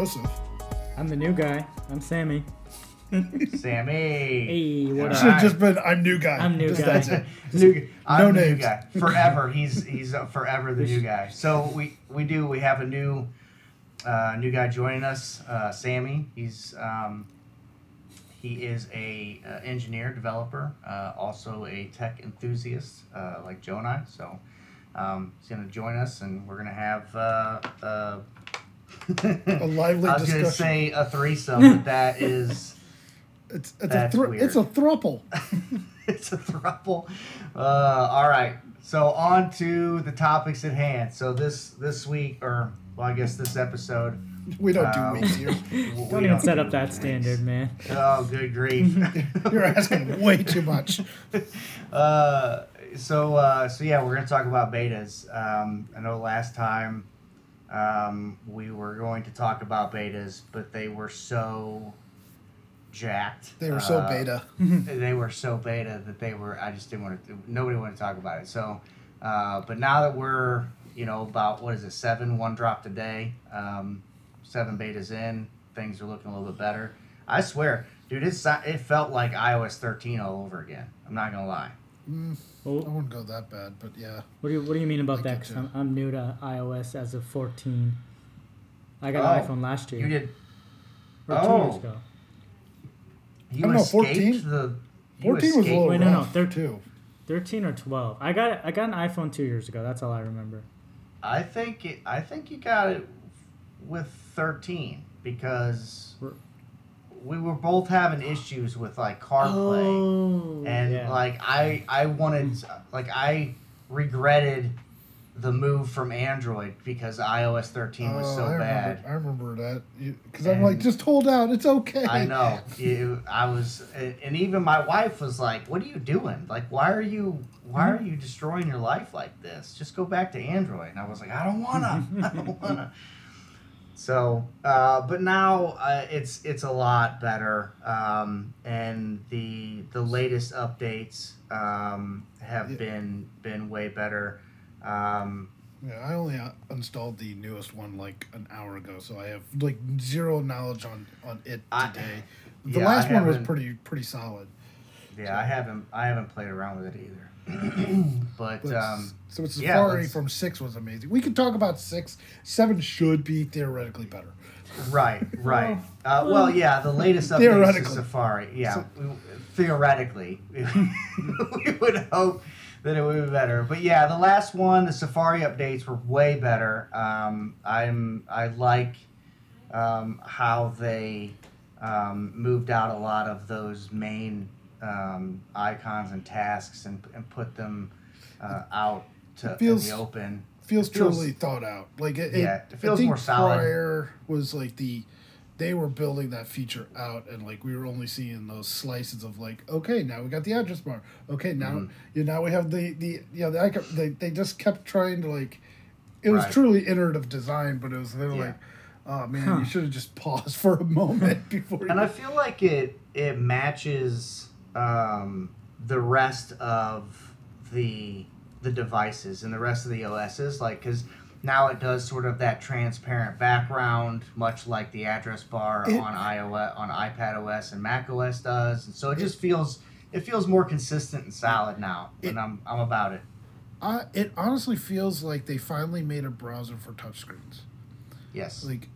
Joseph. I'm the new guy. I'm Sammy. Sammy. Hey, what Should have just been I'm new guy. I'm new Just guy. That's it. New, I'm No the new guy forever. He's he's uh, forever the new guy. So we we do we have a new uh, new guy joining us, uh, Sammy. He's um, he is a uh, engineer developer, uh, also a tech enthusiast uh, like Joe and I. So um, he's gonna join us, and we're gonna have uh, uh, A lively I was gonna say a threesome, but that is. It's it's That's a thr- weird. it's a thruple. it's a throuple. Uh, all right. So on to the topics at hand. So this this week, or well, I guess this episode. We don't do Um, weeks here. we Don't even set do up that weeks. standard, man. Oh, good grief. You're asking way too much. uh, so uh, so yeah, we're gonna talk about betas. Um, I know last time um, we were going to talk about betas, but they were so jacked. They were so Uh, beta. they were so beta that they were i just didn't want to nobody wanted to talk about it. So uh, but now that we're you know about what is it seven one drop today um, seven betas in things are looking a little bit better. I swear dude it's, it felt like ios 13 all over again. I'm not gonna lie. Mm, Oh. I Well, wouldn't go that bad, but yeah. what do you What do you mean about I that? Because. I'm, I'm new to iOS as of 14. I got Oh, an iPhone last year. you did Or two oh. years ago. you don't know, 14? the 14 was a little Wait, no, no, rough, they're- too. 13 or 12. I got I got an iPhone two years ago. That's all I remember. i think it, i think you got it with 13 because We're- we were both having issues with like CarPlay. Oh, and yeah. like I I wanted like I regretted the move from Android because iOS 13 was Oh, so I bad. Remember, I remember that. Because I'm like, just hold out. It's okay. I know. You, I was, and and even my wife was like, "What are you doing? Like, why are you, why are you destroying your life like this? Just go back to Android." And I was like, "I don't wanna. I don't wanna." So, uh, but now uh, it's it's a lot better, um, and the the latest updates um, have Yeah. been been way better. Um, Yeah, I only uh, installed the newest one like an hour ago, so I have like zero knowledge on on it I- today. the yeah, last one was pretty pretty solid. yeah, I haven't I haven't played around with it either, but. But Um, so it's yeah, from six was amazing. We could talk about six. Seven should be theoretically better. Right, right. Uh, well, yeah, the latest update Theoretically. Safari. Yeah, So- we, theoretically, we would hope that it would be better. But yeah, the last one, the Safari updates were way better. Um, I'm I like um, how they um, moved out a lot of those main um, icons and tasks and, and put them uh, out to feels- in the open. Feels, It feels- truly thought out. Like it, Yeah, it, it feels I think more solid. Prior was like the they were building that feature out, and like we were only seeing those slices of like, okay, now we got the address bar. Okay, now Mhm. you now we have the the yeah the icon. They they just kept trying to like. It was Right. truly iterative design, but it was they were Yeah. like, oh man, Huh. you should have just paused for a moment before. and you I feel like it it matches um, the rest of the the devices and the rest of the OSs, like because now it does sort of that transparent background, much like the address bar It- on iOS, on iPad OS and Mac OS does, and so it just feels it feels more consistent and solid now, It- and I'm I'm about it. Uh, it honestly feels like they finally made a browser for touchscreens. Yes. Like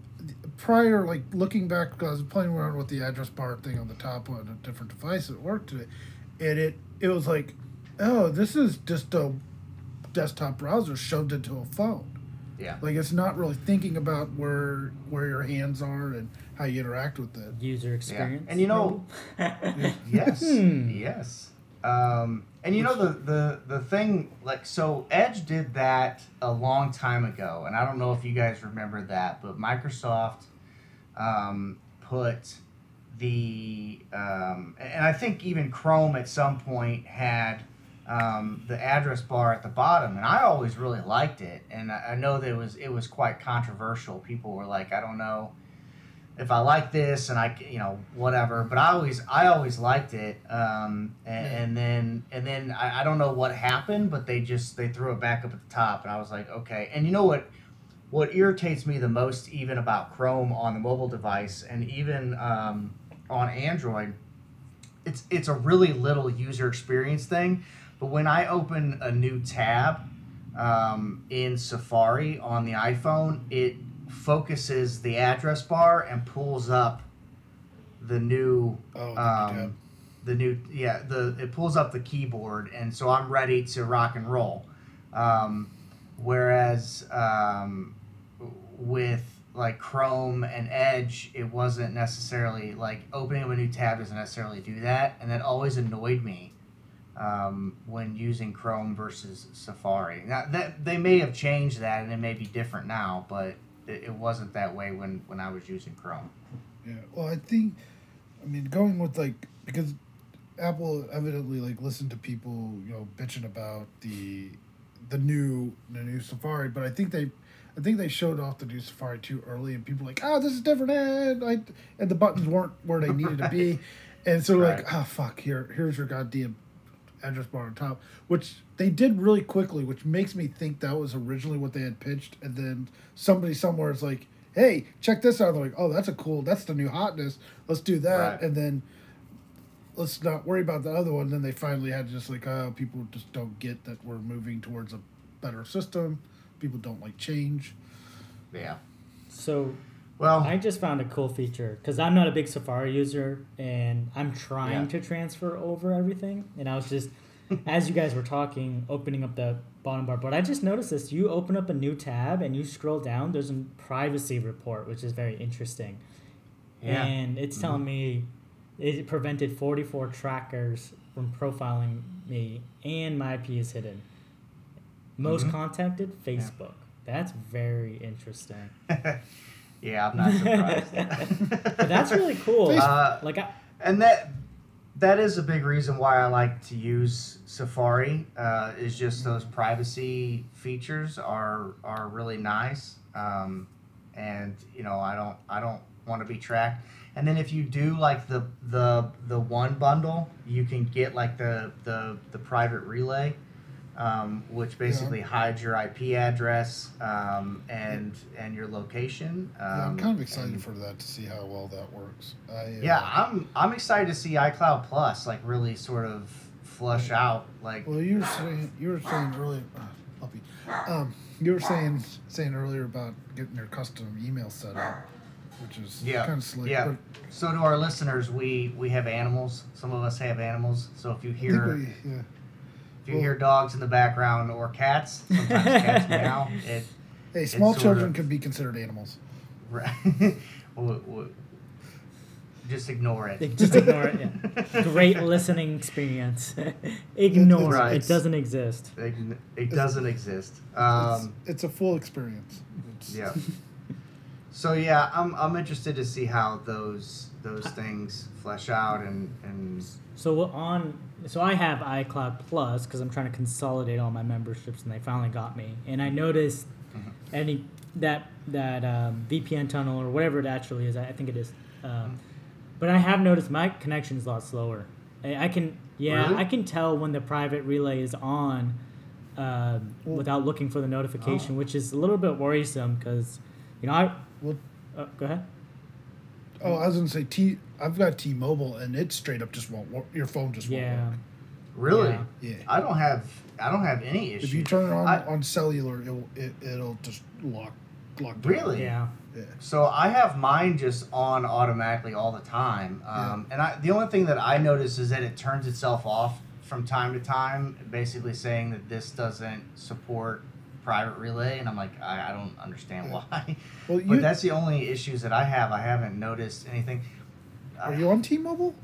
prior, like looking back, because I was playing around with the address bar thing on the top on a different device at work today, and it it was like, oh, this is just a desktop browser shoved into a phone. Yeah. Like it's not really thinking about where where your hands are and how you interact with it. User experience. And you know- Yes. Hmm. Yes. Um, and you know the, the the thing like so Edge did that a long time ago, and I don't know if you guys remember that, but Microsoft um, put the um, and I think even Chrome at some point had um, the address bar at the bottom, and I always really liked it, and I, I know that it was it was quite controversial. People were like, I don't know if I like this and I you know, whatever. But I always, I always liked it. Um, and, and then, and then I, I don't know what happened, but they just they threw it back up at the top, and I was like, okay. And you know what? what irritates me the most, even about Chrome on the mobile device and even um, on Android, it's it's a really little user experience thing. But when I open a new tab um, in Safari on the iPhone, it focuses the address bar and pulls up the new Oh, the um, the new yeah the it pulls up the keyboard and so i'm ready to rock and roll. Um, whereas um, with like chrome and edge it wasn't necessarily like opening up a new tab doesn't necessarily do that and that always annoyed me um, when using chrome versus safari. Now that they may have changed that and it may be different now but it, it wasn't that way when when i was using chrome Yeah. Well, I think, I mean, going with like because Apple evidently like listened to people you know bitching about the the new the new Safari, but I think they. I think they showed off the new Safari too early, and people were like, "Oh, this is different," and I and the buttons weren't where they needed to be, and so Right. like, "Oh fuck, here here's your goddamn address bar on top," which they did really quickly, which makes me think that was originally what they had pitched, and then somebody somewhere is like, "Hey, check this out!" They're like, "Oh, that's a cool, that's the new hotness. Let's do that," Right. and then let's not worry about the other one. Then they finally had just like, "Oh, people just don't get that we're moving towards a better system. People don't like change." yeah So well I just found a cool feature because I'm not a big Safari user and I'm trying Yeah. to transfer over everything. And I was just, as you guys were talking, opening up the bottom bar. But I just noticed this: you open up a new tab and you scroll down. There's a privacy report, which is very interesting. yeah And it's telling me it prevented 44 trackers from profiling me, and my IP is hidden. Most Mhm. contacted, Facebook. That's very interesting. yeah, I'm not surprised. But that's really cool. Uh, like, I, and that that is a big reason why I like to use Safari. Uh, is just those privacy features are are really nice, um, and you know I don't I don't want to be tracked. And then if you do like the the the one bundle, you can get like the the the private relay. Um, which basically hides your IP address um, and and your location. Um, yeah, I'm kind of excited and- for that to see how well that works. I, uh, yeah, I'm I'm excited to see iCloud Plus like really sort of flush out like Well, you were saying you were saying earlier, uh, puppy. Um, you were saying saying earlier about getting your custom email set up, which is Yeah, kind of slick. yeah. So to our listeners we we have animals some of us have animals so if you hear we, yeah. If you hear dogs in the background or cats sometimes cats meow it Hey, small sorta- children can be considered animals. w- w- just ignore it just ignore it. Yeah. Great listening experience. ignore it. Right. It doesn't exist. it, it doesn't exist um, it's, it's a full experience. It's, Yeah. So yeah, I'm I'm interested to see how those those things flesh out and and So on, so I have iCloud Plus because I'm trying to consolidate all my memberships, and they finally got me. And I noticed Mhm. any that that um, VPN tunnel or whatever it actually is. I I think it is. Mm-hmm. Um, but I have noticed my connection is a lot slower. I, I can yeah, Really? I can tell when the private relay is on um, Well- without looking for the notification, Oh. which is a little bit worrisome because you know I. Well, Uh, go ahead. Oh, I was gonna say T. I've got T-Mobile, and it straight up just won't work. Your phone just Yeah. won't work. really, Yeah. Yeah. I don't have I don't have any issues. If you turn it on I- on cellular, it'll it, it'll just lock lock. down. Really? Yeah. Yeah. So I have mine just on automatically all the time, um, and I, the only thing that I notice is that it turns itself off from time to time, basically saying that this doesn't support private relay, and I'm like, I, I don't understand Yeah. why. Well, But that's the only issues that I have. I haven't noticed anything. are you on T-Mobile?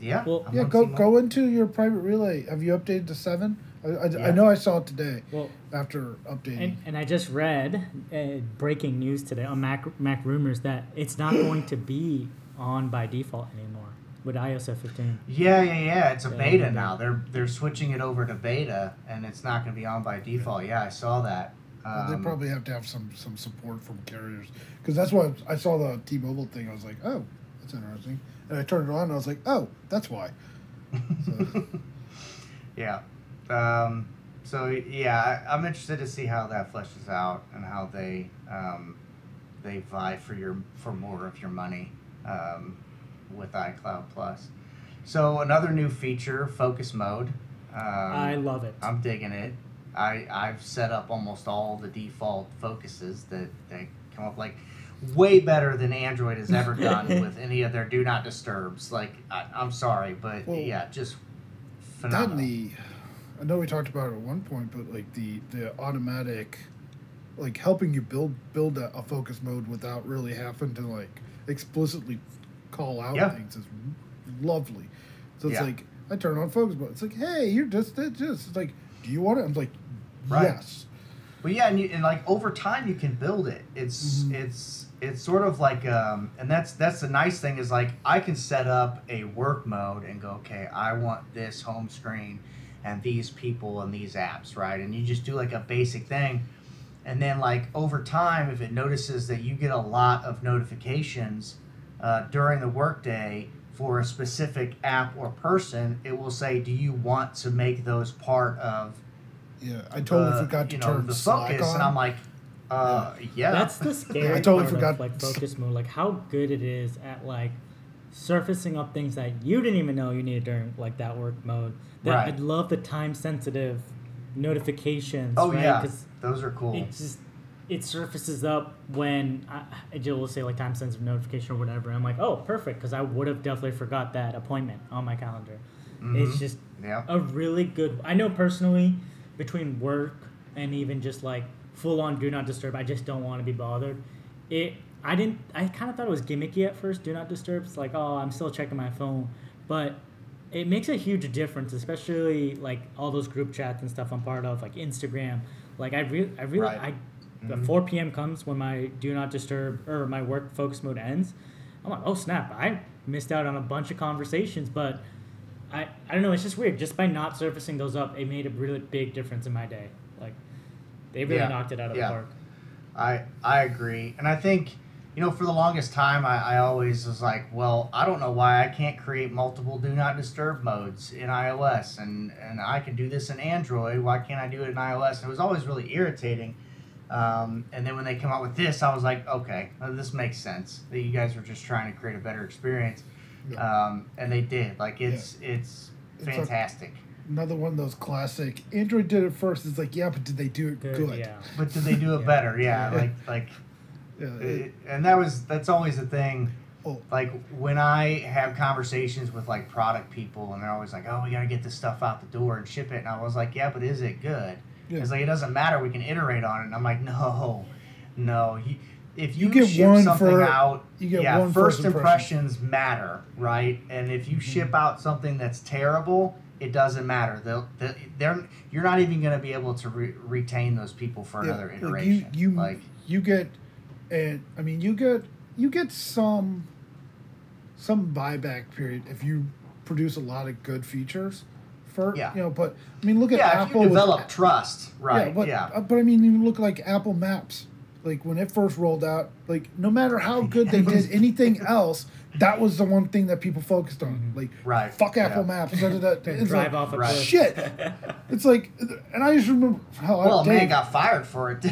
Yeah. Well- I'm Yeah, go T-Mobile. go into your private relay. Have you updated to seven? I, I, I know I saw it today Well, after updating. And, and I just read uh, breaking news today on Mac MacRumors that it's not going to be on by default anymore with iOS 15. Yeah, yeah, yeah. It's a Yeah, beta yeah. now. They're they're switching it over to beta, and it's not going to be on by default. Yeah, I saw that. Well, they Um, probably have to have some some support from carriers because that's why I saw the T-Mobile thing. I was like, oh, that's interesting, and I turned it on. and I was like, oh, that's why. So, yeah. Um, so yeah, I, I'm interested to see how that fleshes out and how they um, they vie for your for more of your money um, with iCloud Plus. So another new feature, focus mode. Um, I love it. I'm digging it. I I've set up almost all the default focuses that that come up like way better than Android has ever done with any of their do not disturbs. Like I, I'm sorry, but Well, yeah, just phenomenal. and the, I know we talked about it at one point, but like the the automatic, like helping you build build a, a focus mode without really having to like explicitly call out Yeah. things is lovely. So it's Yeah. like I turn on focus mode. It's like, hey, you're just it's just it's like, do you want it? I'm like, Right. yes. But yeah, and, you, and like over time you can build it. It's Mhm. it's it's sort of like um, and that's that's the nice thing is like I can set up a work mode and go okay I want this home screen and these people and these apps right and you just do like a basic thing and then like over time if it notices that you get a lot of notifications uh, during the workday for a specific app or person it will say do you want to make those part of Yeah, I totally the, forgot to you know, turn the Slack focus, on. and I'm like, uh, yeah. That's the scary I totally part forgot. of like focus mode, like how good it is at like surfacing up things that you didn't even know you needed during like that work mode. That Right. I love the time sensitive notifications. oh right? yeah, 'Cause those are cool. it just it surfaces up when I, I will say like time sensitive notification or whatever. I'm like, oh, perfect, because I would have definitely forgot that appointment on my calendar. It's Mhm. just yeah, a really good. I know personally, between work and even just like full on do not disturb, I just don't want to be bothered. It. I didn't. I kind of thought it was gimmicky at first. Do not disturb. It's like, oh, I'm still checking my phone, but it makes a huge difference, especially like all those group chats and stuff I'm part of, like Instagram. Like I really, I really, Right. I. The Mhm. 4 p.m. comes when my do not disturb or my work focus mode ends. I'm like, oh snap! I missed out on a bunch of conversations, but I, I don't know. It's just weird. Just by not surfacing those up, it made a really big difference in my day. Like, they really Yeah. knocked it out of Yeah. the park. I I agree, and I think you know for the longest time I, I always was like, well, I don't know why I can't create multiple do not disturb modes in iOS, and and I can do this in Android. Why can't I do it in iOS? And it was always really irritating. Um, and then when they come out with this, I was like, okay, well, this makes sense. That you guys were just trying to create a better experience, Yeah. um, and they did. Like it's it's It's a- fantastic. Another one of those classic. Android did it first. It's like, yeah, but did they do it Good, good? yeah. but did they do it Yeah. better? Yeah, Yeah. like like Yeah, it- it, and that was that's always the thing. oh, Like when I have conversations with like product people, and they're always like, "Oh, we got to get this stuff out the door and ship it," and I was like, "Yeah, but is it good?" Yeah. It's like it doesn't matter. We can iterate on it. And I'm like, no, no. You, if you, You get ship something for- out, you get yeah, one first first impression. impressions matter, right? And if you Mm-hmm. ship out something that's terrible, it doesn't matter. They'll, they're you're not even going to be able to re- retain those people for yeah, another like, iteration. You you like you get, and I mean you get you get some, some buyback period if you produce a lot of good features. For Yeah. you know, but I mean look at yeah, if Apple. you with- develop trust, right? Yeah, but yeah. uh, but I mean, even look like Apple Maps. Like when it first rolled out, like no matter how good they did anything else, that was the one thing that people focused on. Like, Right, fuck Apple yeah. Maps. It's Drive like, off a right. Shit. It's like, and I just remember how well, a Dave, man got fired for it.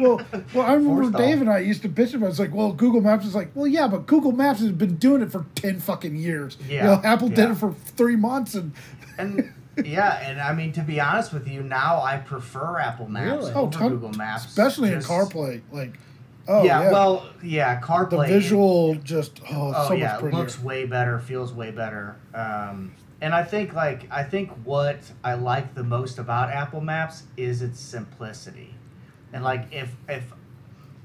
well, well, I remember Forced Dave off. and I used to bitch about. it. It's like, well, Google Maps is like, well, yeah, but Google Maps has been doing it for ten fucking years. You Yeah, know, Apple did it for three months, and and yeah, and I mean to be honest with you, now I prefer Apple Maps Really? oh, over ton, Google Maps, especially Just- in CarPlay. Like, oh yeah, yeah, well, yeah, CarPlay. the CarPlay. visual just oh, Oh so yeah, much it prettier. looks way better, feels way better. Um, and I think like I think what I like the most about Apple Maps is its simplicity, and like if if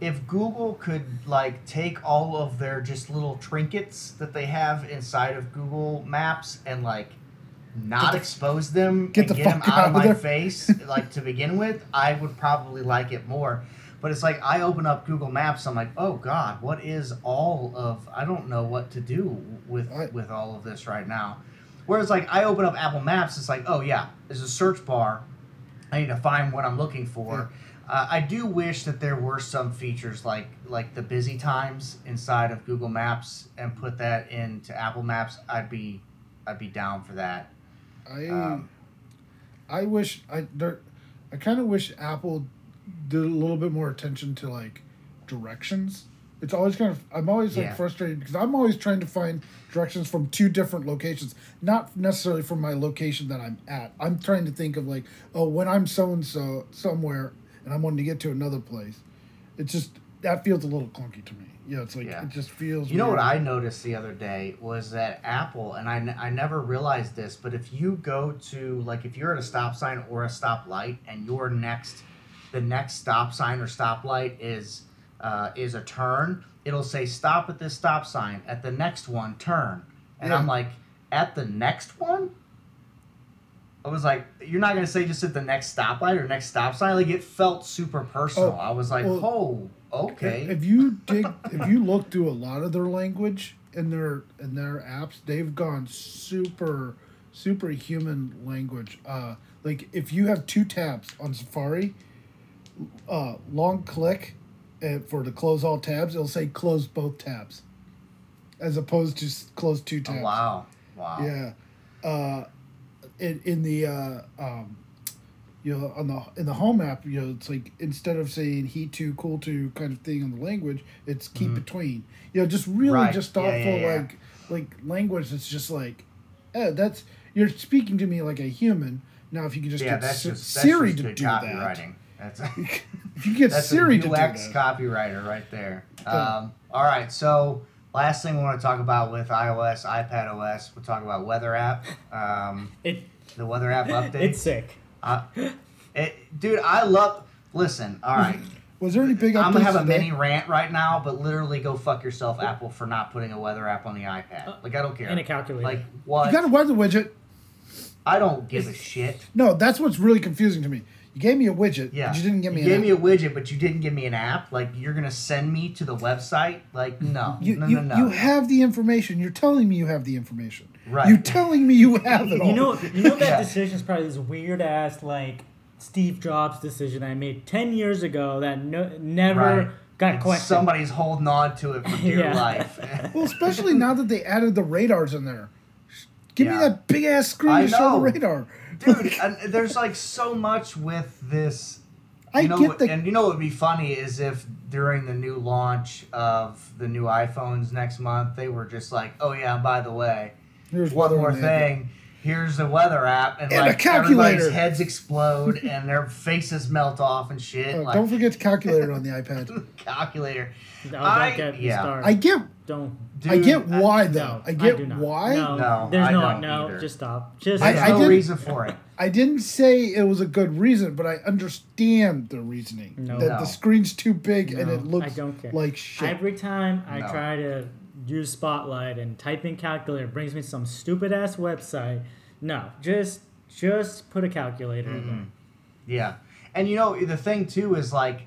if Google could like take all of their just little trinkets that they have inside of Google Maps and like not the- expose them get and the get them out out of my there. face like to begin with, I would probably like it more. But it's like I open up Google Maps, I'm like, oh God, what is all of? I don't know what to do with I- with all of this right now. Whereas like I open up Apple Maps, it's like, oh yeah, there's a search bar. I need to find what I'm looking for. Uh, I do wish that there were some features like like the busy times inside of Google Maps and put that into Apple Maps. I'd be I'd be down for that. I Um, I wish I there, I kind of wish Apple did a little bit more attention to like directions. It's always kind of I'm always like Yeah. frustrated because I'm always trying to find directions from two different locations, not necessarily from my location that I'm at. I'm trying to think of like, oh, when I'm so and so somewhere and I'm wanting to get to another place. It's just that feels a little clunky to me. Yeah, it's like Yeah. it just feels. You know what. I noticed the other day was that Apple, and I, n- I never realized this, but if you go to, like, if you're at a stop sign or a stoplight and your next, the next stop sign or stoplight is, uh, is a turn, it'll say stop at this stop sign. At the next one, turn. And Yeah. I'm like, at the next one? I was like, you're not gonna say just at the next stoplight or next stop sign. Like it felt super personal. Oh, I was like, well, oh, okay. If you dig, if you look through a lot of their language in their in their apps, they've gone super super human language. Uh, like if you have two tabs on Safari, uh, long click, and for to close all tabs, it'll say close both tabs, as opposed to close two tabs. wow, wow. Yeah. Uh, in in the uh, um, you know on the in the home app, you know it's like instead of saying he to cool to kind of thing on the language, it's keep between. You know, just really. Right. just Yeah, yeah, yeah. like like language that's just like, eh, that's you're speaking to me like a human. Now, if you could just yeah, get that's Si- just that's Siri just to good do that, copywriting. That's if you get that's Siri a to do UX that, copywriter right there. Yeah. Um, all right, so last thing we want to talk about with iOS, iPad OS, we'll talk about Weather app, um, It the Weather app update. it's sick. Uh, it, dude, I love. Listen, all right, was there any big updates I'm gonna have a today? mini rant right now, but literally go fuck yourself, Apple, for not putting a Weather app on the iPad. Like I don't care. And a calculator. Like what? You got a weather widget. I don't give a shit. No, that's what's really confusing to me. You gave me a widget, Yeah. but you didn't give me you an gave app. me a widget, but you didn't give me an app. Like you're gonna send me to the website? Like no, You, no, you, no, no. you have the information. You're telling me you have the information. Right. You're telling me you have it all. You know, you know that Yeah. decision is probably this weird ass like Steve Jobs decision I made ten years ago that no, never Right. got questioned. Somebody's holding on to it for dear Yeah. life. well, especially now that they added the radars in there. Give me that big ass screen I to show the radar. Dude, and there's like so much with this. I know, get the- and you know what would be funny is if during the new launch of the new iPhones next month, they were just like, "Oh yeah, by the way, Here's one weather more on the thing. Here's the weather app, and, And a like calculator. everybody's heads explode and their faces melt off and shit. Uh, like don't forget to calculate it on the iPad. calculator. No, don't I- get me yeah. I get, don't. I get why No, though. I I get do not. why. No, No, there's I no, don't no. either. Just stop. Just I- There's I no did- reason for it. I didn't say it was a good reason, but I understand the reasoning. No. that No. the screen's too big and it looks I don't care. like shit. Every time I try to use Spotlight and type in calculator, brings me some stupid ass website. No, just just put a calculator in there. Yeah. And you know, the thing too is like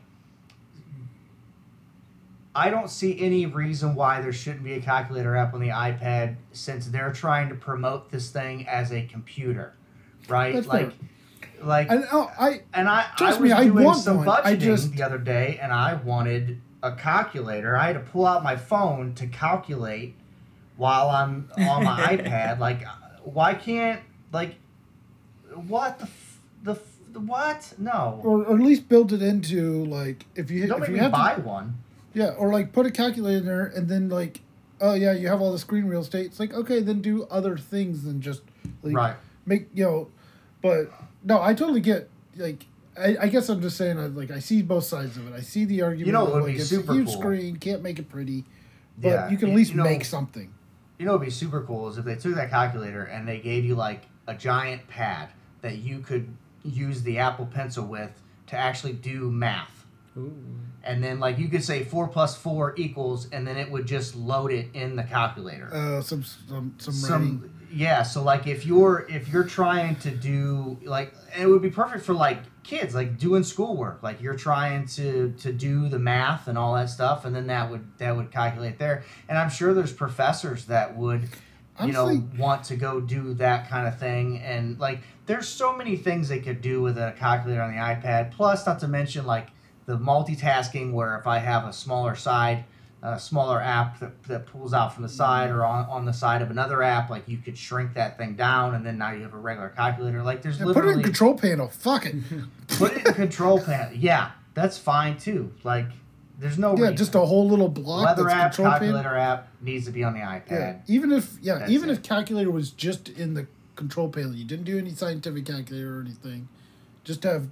I don't see any reason why there shouldn't be a calculator app on the iPad since they're trying to promote this thing as a computer. Right? That's like like I, oh, I and I, Trust I was me, I doing want some one. budgeting I just- the other day and I wanted a calculator. I had to pull out my phone to calculate while I'm on my iPad. Like, why can't like what the f- the, f- the what? No, or, or at least build it into like if you don't if make you me have to- buy one. Yeah, or like put a calculator in there and then like, oh yeah, you have all the screen real estate. It's like okay, then do other things than just like Right. make you know. But no, I totally get like. I, I guess I'm just saying I, like I see both sides of it. I see the argument. You know of, what would like, be it's super a huge cool? screen, can't make it pretty, but Yeah, you can at least you know- make something. You know, what'd be super cool is if they took that calculator and they gave you like a giant pad that you could use the Apple Pencil with to actually do math. Ooh. And then, like, you could say four plus four equals, and then it would just load it in the calculator. Uh, some some some, some yeah so like if you're if you're trying to do like and it would be perfect for like kids like doing schoolwork like you're trying to to do the math and all that stuff and then that would that would calculate there and i'm sure there's professors that would you know want to go do that kind of thing and like there's so many things they could do with a calculator on the ipad plus not to mention like the multitasking where if i have a smaller side a smaller app that, that pulls out from the side or on, on the side of another app, like you could shrink that thing down, and then now you have a regular calculator. Like there's Yeah, put it literally in control panel. Fuck it. put it in control panel. Yeah, that's fine too. Like there's no yeah, reason. just a whole little block weather that's app, calculator app needs to be on the iPad. Yeah, even if yeah, That's even it. if calculator was just in the control panel, you didn't do any scientific calculator or anything. Just have,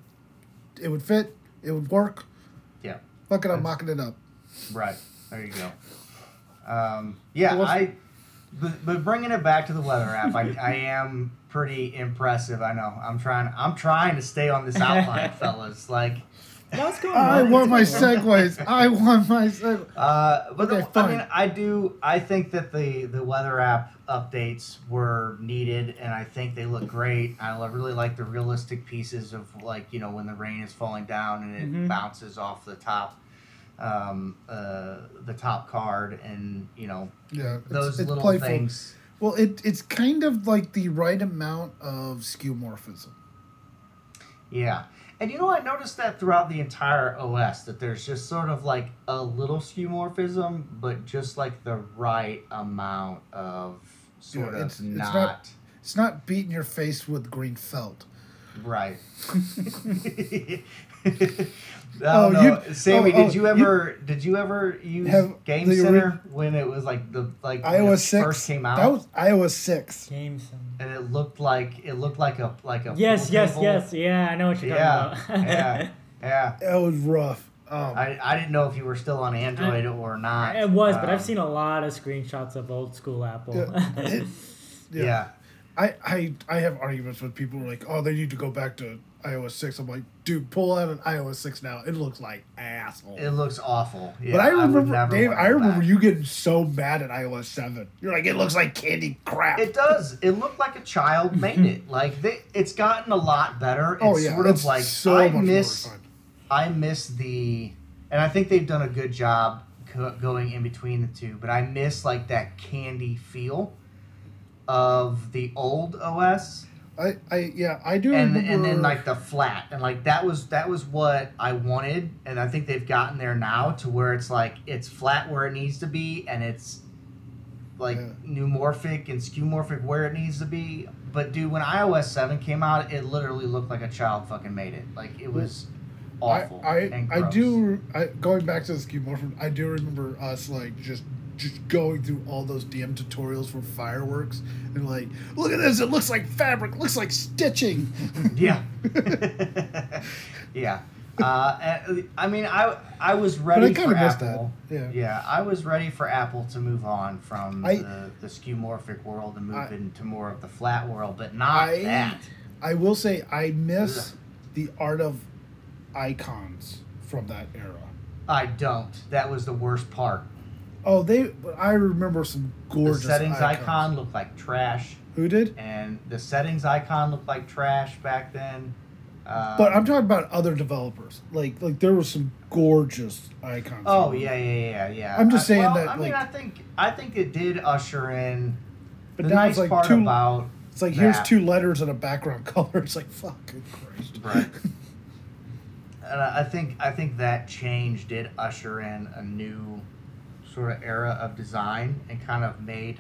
it would fit. It would work. Yeah. Fuck it, I'm mocking it up. Right. There you go. Um, yeah, Well, I. But, but bringing it back to the weather app, I, I am pretty impressive. I know. I'm trying. I'm trying to stay on this outline, fellas. Like, No, it's going I well. want my It's going well. segues. I want my seg. uh, but Okay, the- I mean, I do. I think that the the weather app updates were needed, and I think they look great. I really like the realistic pieces of like you know when the rain is falling down and it Mhm. bounces off the top, um, uh, the top card, and you know Yeah, it's, those it's little playful. things. Well, it it's kind of like the right amount of skeuomorphism. Yeah. And you know, I noticed that throughout the entire OS that there's just sort of like a little skeuomorphism, but just like the right amount of sort Yeah, of it's- it's not, not- It's not beating your face with green felt. right. I Oh, don't know. you- Sammy, oh, did oh, you you- ever did you ever use Have Game the ori- Center when it was like the like when it iOS six first came out That was iOS six. Game Center. and it looked like it looked like a like a Yes, yes, table? yes. Yeah, I know what you're Yeah, talking about. yeah, yeah. That was rough. Um, I, I didn't know if you were still on Android or not. It was, but I've seen a lot of screenshots of old school Apple. Yeah, it- Yeah. yeah. I, I I have arguments with people who are like, oh, they need to go back to iOS six. I'm like, dude, pull out an iOS six now. It looks like asshole. it looks awful. Yeah, but I remember, never Dave. I remember back. you getting so mad at iOS seven. You're like, it looks like candy crap. It does. It looked like a child mhm. made it. Like they, it's gotten a lot better. It's oh yeah, sort of like so I much miss. I miss the, and I think they've done a good job co- going in between the two. But I miss like that candy feel of the old OS. I, I yeah, I do and remember. and then like the flat and like that was that was what I wanted and I think they've gotten there now to where it's like it's flat where it needs to be and it's like Yeah. neumorphic and skeuomorphic where it needs to be. But dude, when iOS seven came out, it literally looked like a child fucking made it. Like it was awful. I I, I do. I, going back to the skeuomorphism, I do remember us like just just going through all those DM tutorials for fireworks and like, look at this! It looks like fabric. Looks like stitching. Yeah. yeah. Uh, I mean, I I was ready but I for Apple. that. Yeah. Yeah, I was ready for Apple to move on from I- the, the skeuomorphic world and move I- into more of the flat world, but not I- that. I will say I miss Ugh. the art of icons from that era. I don't. That was the worst part. Oh, they. I remember some gorgeous the settings icons. icon looked like trash, Who did? and the settings icon looked like trash back then. Um, But I'm talking about other developers. Like like there were some gorgeous icons. Oh yeah, yeah, yeah, yeah. I'm just I- saying well, that, I mean, like- I think I think it did usher in But the now nice it's like part two. about It's like here's two letters and a background color. It's like fucking Christ. Right. and I think I think that change did usher in a new sort of era of design and kind of made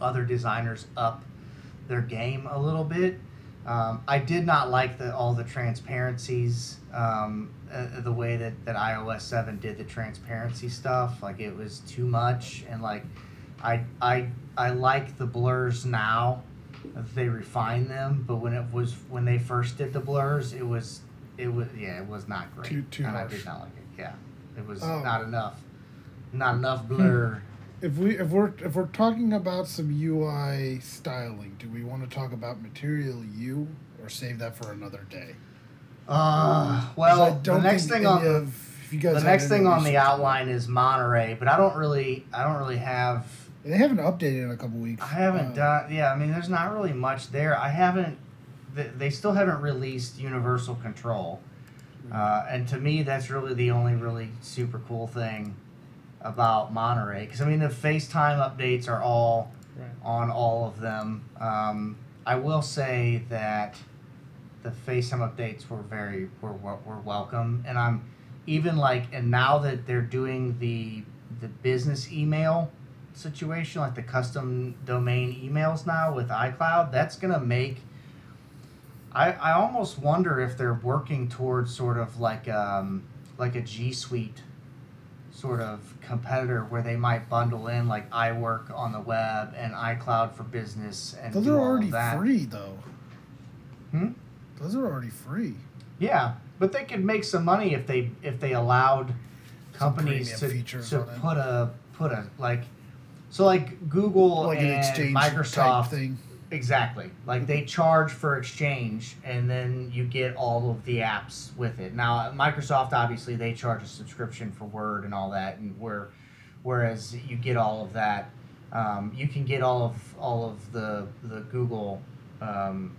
other designers up their game a little bit. Um, I did not like the all the transparencies, um, uh, the way that, that iOS seven did the transparency stuff. Like it was too much, and like I I I like the blurs now. They refine them, but when it was when they first did the blurs, it was it was yeah it was not great, Too- too and I did not like it. Yeah, it was Oh. not enough, not enough blur. If we if we're if we're talking about some UI styling, do we want to talk about Material You or save that for another day? Uh, well, the next thing on the, of if you guys the next thing on the outline is Monterey, but I don't really I don't really have They haven't updated in a couple weeks. I haven't Uh, done yeah I mean there's not really much there. I haven't they, they still haven't released Universal Control, uh, and to me that's really the only really super cool thing about Monterey because I mean the FaceTime updates are all Right. on all of them. Um, I will say that the FaceTime updates were very were, were were welcome, and I'm even like and now that they're doing the the business email situation like the custom domain emails now with iCloud that's going to make I, I almost wonder if they're working towards sort of like um, like a G Suite sort of competitor where they might bundle in like iWork on the web and iCloud for business and Those are already free though. Hmm? Those are already free. Yeah, but they could make some money if they if they allowed companies to, to put a put a like so like Google Like an and Microsoft thing. Exactly like they charge for exchange and then you get all of the apps with it. Now Microsoft obviously they charge a subscription for Word and all that and where whereas you get all of that um, you can get all of all of the the Google um,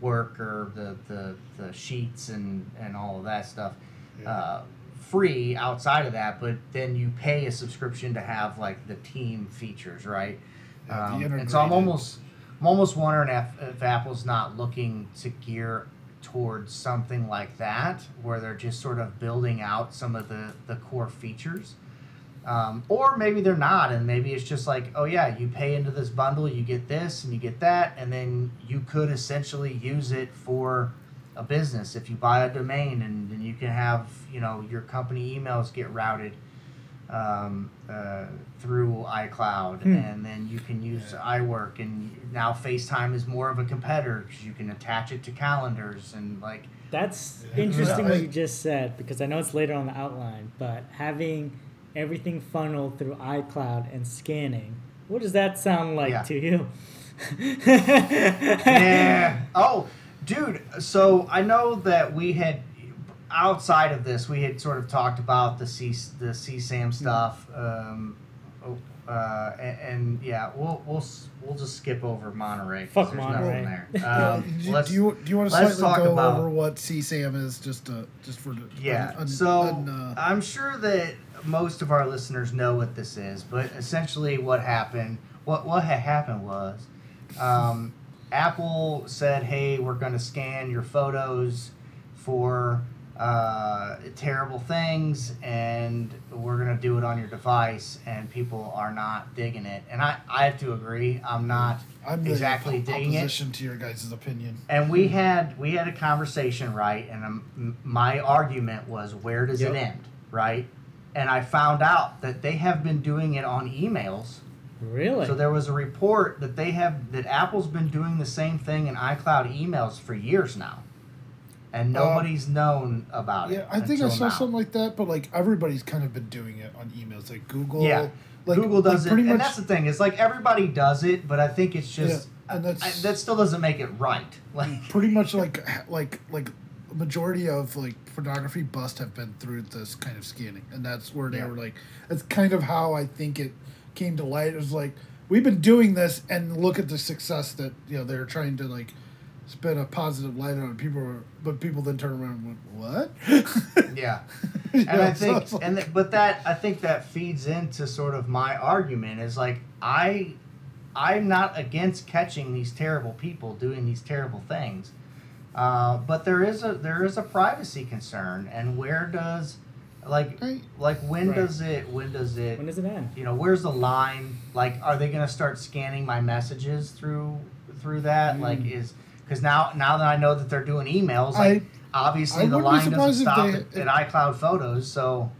work or the, the, the sheets and, and all of that stuff uh, free outside of that, but then you pay a subscription to have like the team features, right? Yeah, Um, and so I'm almost I'm almost wondering if, if Apple's not looking to gear towards something like that, where they're just sort of building out some of the, the core features. Um, or maybe they're not, and maybe it's just like, oh yeah, you pay into this bundle, you get this and you get that, and then you could essentially use it for a business if you buy a domain, and then you can have you know your company emails get routed um, uh, through iCloud, Hmm. and then you can use iWork, and now FaceTime is more of a competitor because you can attach it to calendars and like That's Yeah. interesting Yeah. what you just said because I know it's later on the outline, but having everything funneled through iCloud and scanning, what does that sound like Yeah. to you? yeah. Oh, dude. So I know that we had outside of this, we had sort of talked about the C the CSAM stuff. Um, oh, uh, and, and yeah, we'll we'll we'll just skip over Monterey. 'cause Fuck Monterey. there. Um, do, do you do you want to slightly talk go about- over what CSAM is just to just for the Yeah. un- so un- uh, I'm sure that most of our listeners know what this is, but essentially, what happened, what what had happened was, um, Apple said, "Hey, we're going to scan your photos for uh, terrible things, and we're going to do it on your device." And people are not digging it, and I I have to agree. I'm not. I'm exactly op- digging it. opposition to your guys' opinion. And we had we had a conversation, right? And um, m- my argument was, where does it end, right? And I found out that they have been doing it on emails. really? So there was a report that they have that Apple's been doing the same thing in iCloud emails for years now, and Uh, nobody's known about it. Yeah, I think I saw now. something like that, but like everybody's kind of been doing it on emails, like Google. Yeah, like, Google does like it, pretty and that's the thing. It's like everybody does it, but I think it's just Yeah, and I- that still doesn't make it right. Like pretty much like like like a majority of like pornography bust have been through this kind of scanning and that's where they Yeah. were like that's kind of how i think it came to light it was like we've been doing this and look at the success that you know they're trying to like spin a positive light on it. people were, but people then turn around and went what yeah. And know, I think, it's like- and th- but that I think that feeds into sort of my argument is like I, I'm not against catching these terrible people doing these terrible things, uh, but there is a there is a privacy concern, and where does, like, Right. like when Right. does it when does it when does it end? you know where's the line like are they going to start scanning my messages through through that like Mm. is because now now that i know that they're doing emails like obviously I the line doesn't stop they- at, at icloud photos so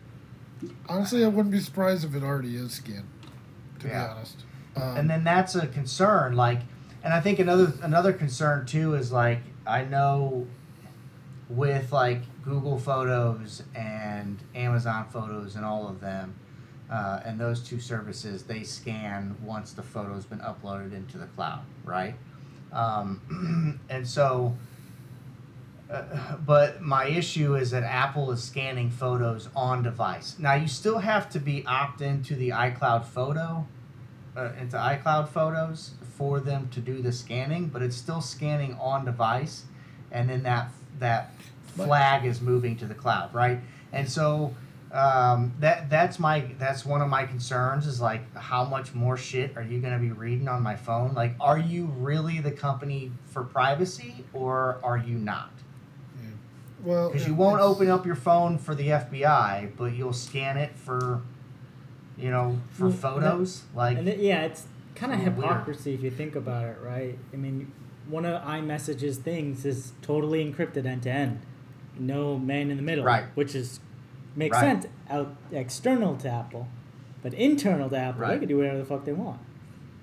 honestly i wouldn't be surprised if it already is scanned to Yeah. be honest um, and then that's a concern like and i think another another concern too is like i know with like google photos and amazon photos and all of them uh, and those two services they scan once the photo's been uploaded into the cloud right um, and so uh, but my issue is that Apple is scanning photos on device. Now you still have to be opt into the iCloud photo, uh, into iCloud photos for them to do the scanning, but it's still scanning on device, and then that that flag is moving to the cloud, right? And so um, that that's my that's one of my concerns is like how much more shit are you going to be reading on my phone? Like, are you really the company for privacy, or are you not? Well, because you won't open up your phone for the FBI, but you'll scan it for, you know, for Well, photos. Like, And it, yeah, it's kind of It's a little weird. hypocrisy if you think about it, right? I mean, one of iMessage's things is totally encrypted end to end, no man in the middle, Right. Which is makes Right. sense out external to Apple, but internal to Apple, they can do whatever the fuck they want,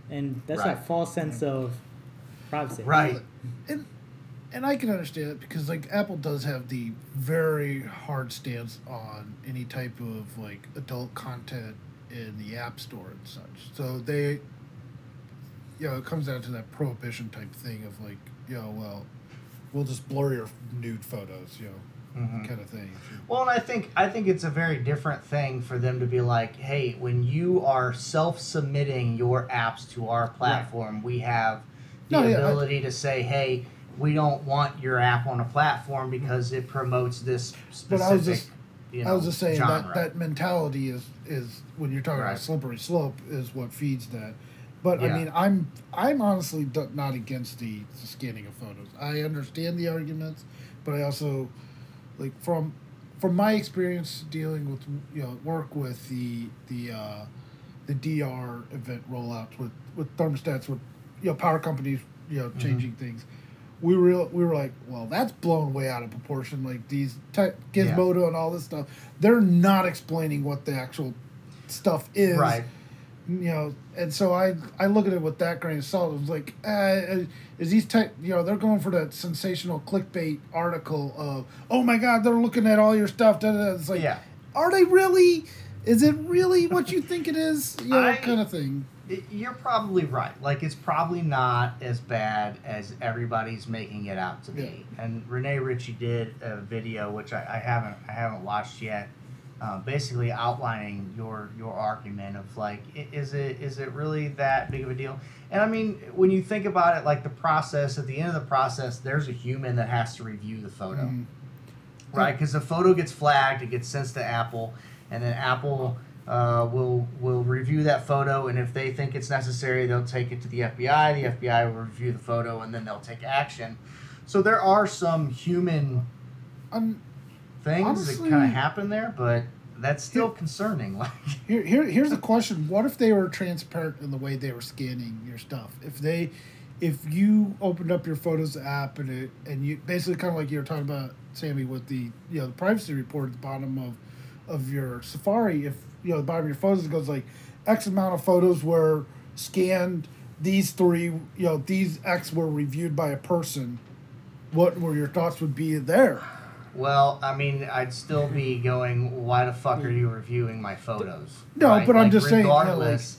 and that's Right. that false sense mm-hmm. of privacy. right, and and I can understand it because like Apple does have the very hard stance on any type of like adult content in the App Store and such. So they, you know, it comes down to that prohibition type thing of like, you know, well, we'll just blur your nude photos, you know, Mhm. kind of thing. Well, and I think I think it's a very different thing for them to be like, "Hey, when you are self-submitting your apps to our platform, we have the No, yeah, I- ability to say, "Hey, we don't want your app on a platform because it promotes this specific." But I was just- you know, I was just saying genre. that that mentality is is when you're talking Right. about slippery slope is what feeds that. But Yeah. I mean, I'm I'm honestly not against the, the scanning of photos. I understand the arguments, but I also like from from my experience dealing with you know work with the the uh, the DR event rollouts with with thermostats with you know power companies you know changing things. We were we were like, well, that's blown way out of proportion. Like these tech, Gizmodo and all this stuff, they're not explaining what the actual stuff is right. You know, and so I I look at it with that grain of salt. It was like, uh, is these tech, you know, they're going for that sensational clickbait article of, oh my God, they're looking at all your stuff. Da, da, da. It's like, Yeah. are they really? Is it really what you think it is? You know, I- kind of thing. It- You're probably right. Like it's probably not as bad as everybody's making it out to be. And Renee Ritchie did a video, which I, I haven't I haven't watched yet, uh, basically outlining your your argument of like, is it is it really that big of a deal? And I mean, when you think about it, like the process at the end of the process, there's a human that has to review the photo Mhm. right? Because the photo gets flagged, it gets sent to Apple, and then Apple uh, will will review that photo, and if they think it's necessary, they'll take it to the FBI. The FBI will review the photo, and then they'll take action. So there are some human Um, things Honestly- that kind of happen there, but that's still concerning. Like, here, here, here's a question: What if they were transparent in the way they were scanning your stuff? If they, if you opened up your Photos app and it, and you basically kind of like you were talking about, Sammy, with the you know the privacy report at the bottom of, of your Safari. If you know the bottom of your photos it goes like, X amount of photos were scanned. These three, you know, these X were reviewed by a person. What were your thoughts would be there? Well, I mean, I'd still be going, why the fuck are you reviewing my photos? No, but I'm just saying, yeah, like- regardless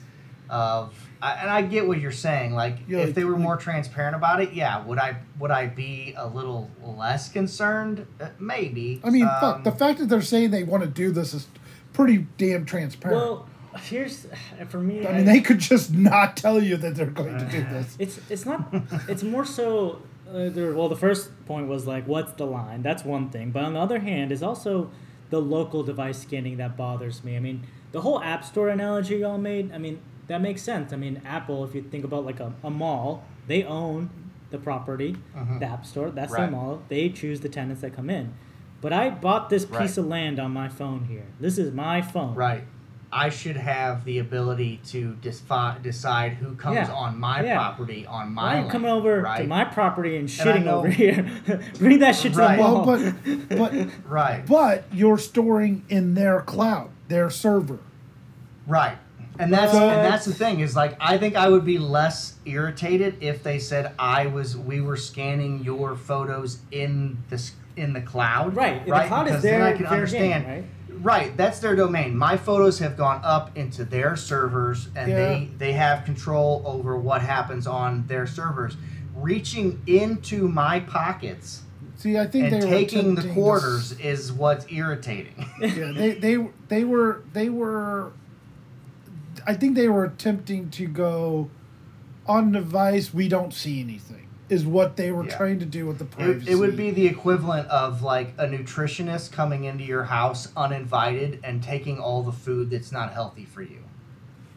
of. I, and I get what you're saying. Like, Yeah, if like- they were like- more transparent about it, yeah, would I would I be a little less concerned? Uh, maybe. I mean, Um, fuck. The fact that they're saying they want to do this is pretty damn transparent. Well, here's for me. I mean, they could just not tell you that they're going to do this. It's it's not. It's more so. There, well, the first point was like, what's the line? That's one thing. But on the other hand, is also the local device scanning that bothers me. I mean, the whole App Store analogy y'all made. I mean, that makes sense. I mean, Apple, if you think about like a, a mall, they own the property, uh-huh. the App Store. That's their Right. mall. They choose the tenants that come in. But I bought this piece Right. of land on my phone here. This is my phone. Right. I should have the ability to disfi- decide who comes Yeah. on my Yeah. property on Why my are you coming over right? to my property and And shitting know- over here? Bring that shit to Right. the mall. Well, but but right. but you're storing in their cloud, their server. Right. And that's But- and that's the thing is like I think I would be less irritated if they said I was we were scanning your photos in the in the cloud. Right. The Right. cloud is because their, then I can understand. game, right? Right, that's their domain. My photos have gone up into their servers, and Yeah. they they have control over what happens on their servers. Reaching into my pockets See, I think and taking the attempting to quarters is what's irritating. yeah, they they they were they were. I think they were attempting to go on the device. We don't see anything. Is what they were Yeah. trying to do with the privacy. It, it would be the equivalent of like a nutritionist coming into your house uninvited and taking all the food that's not healthy for you.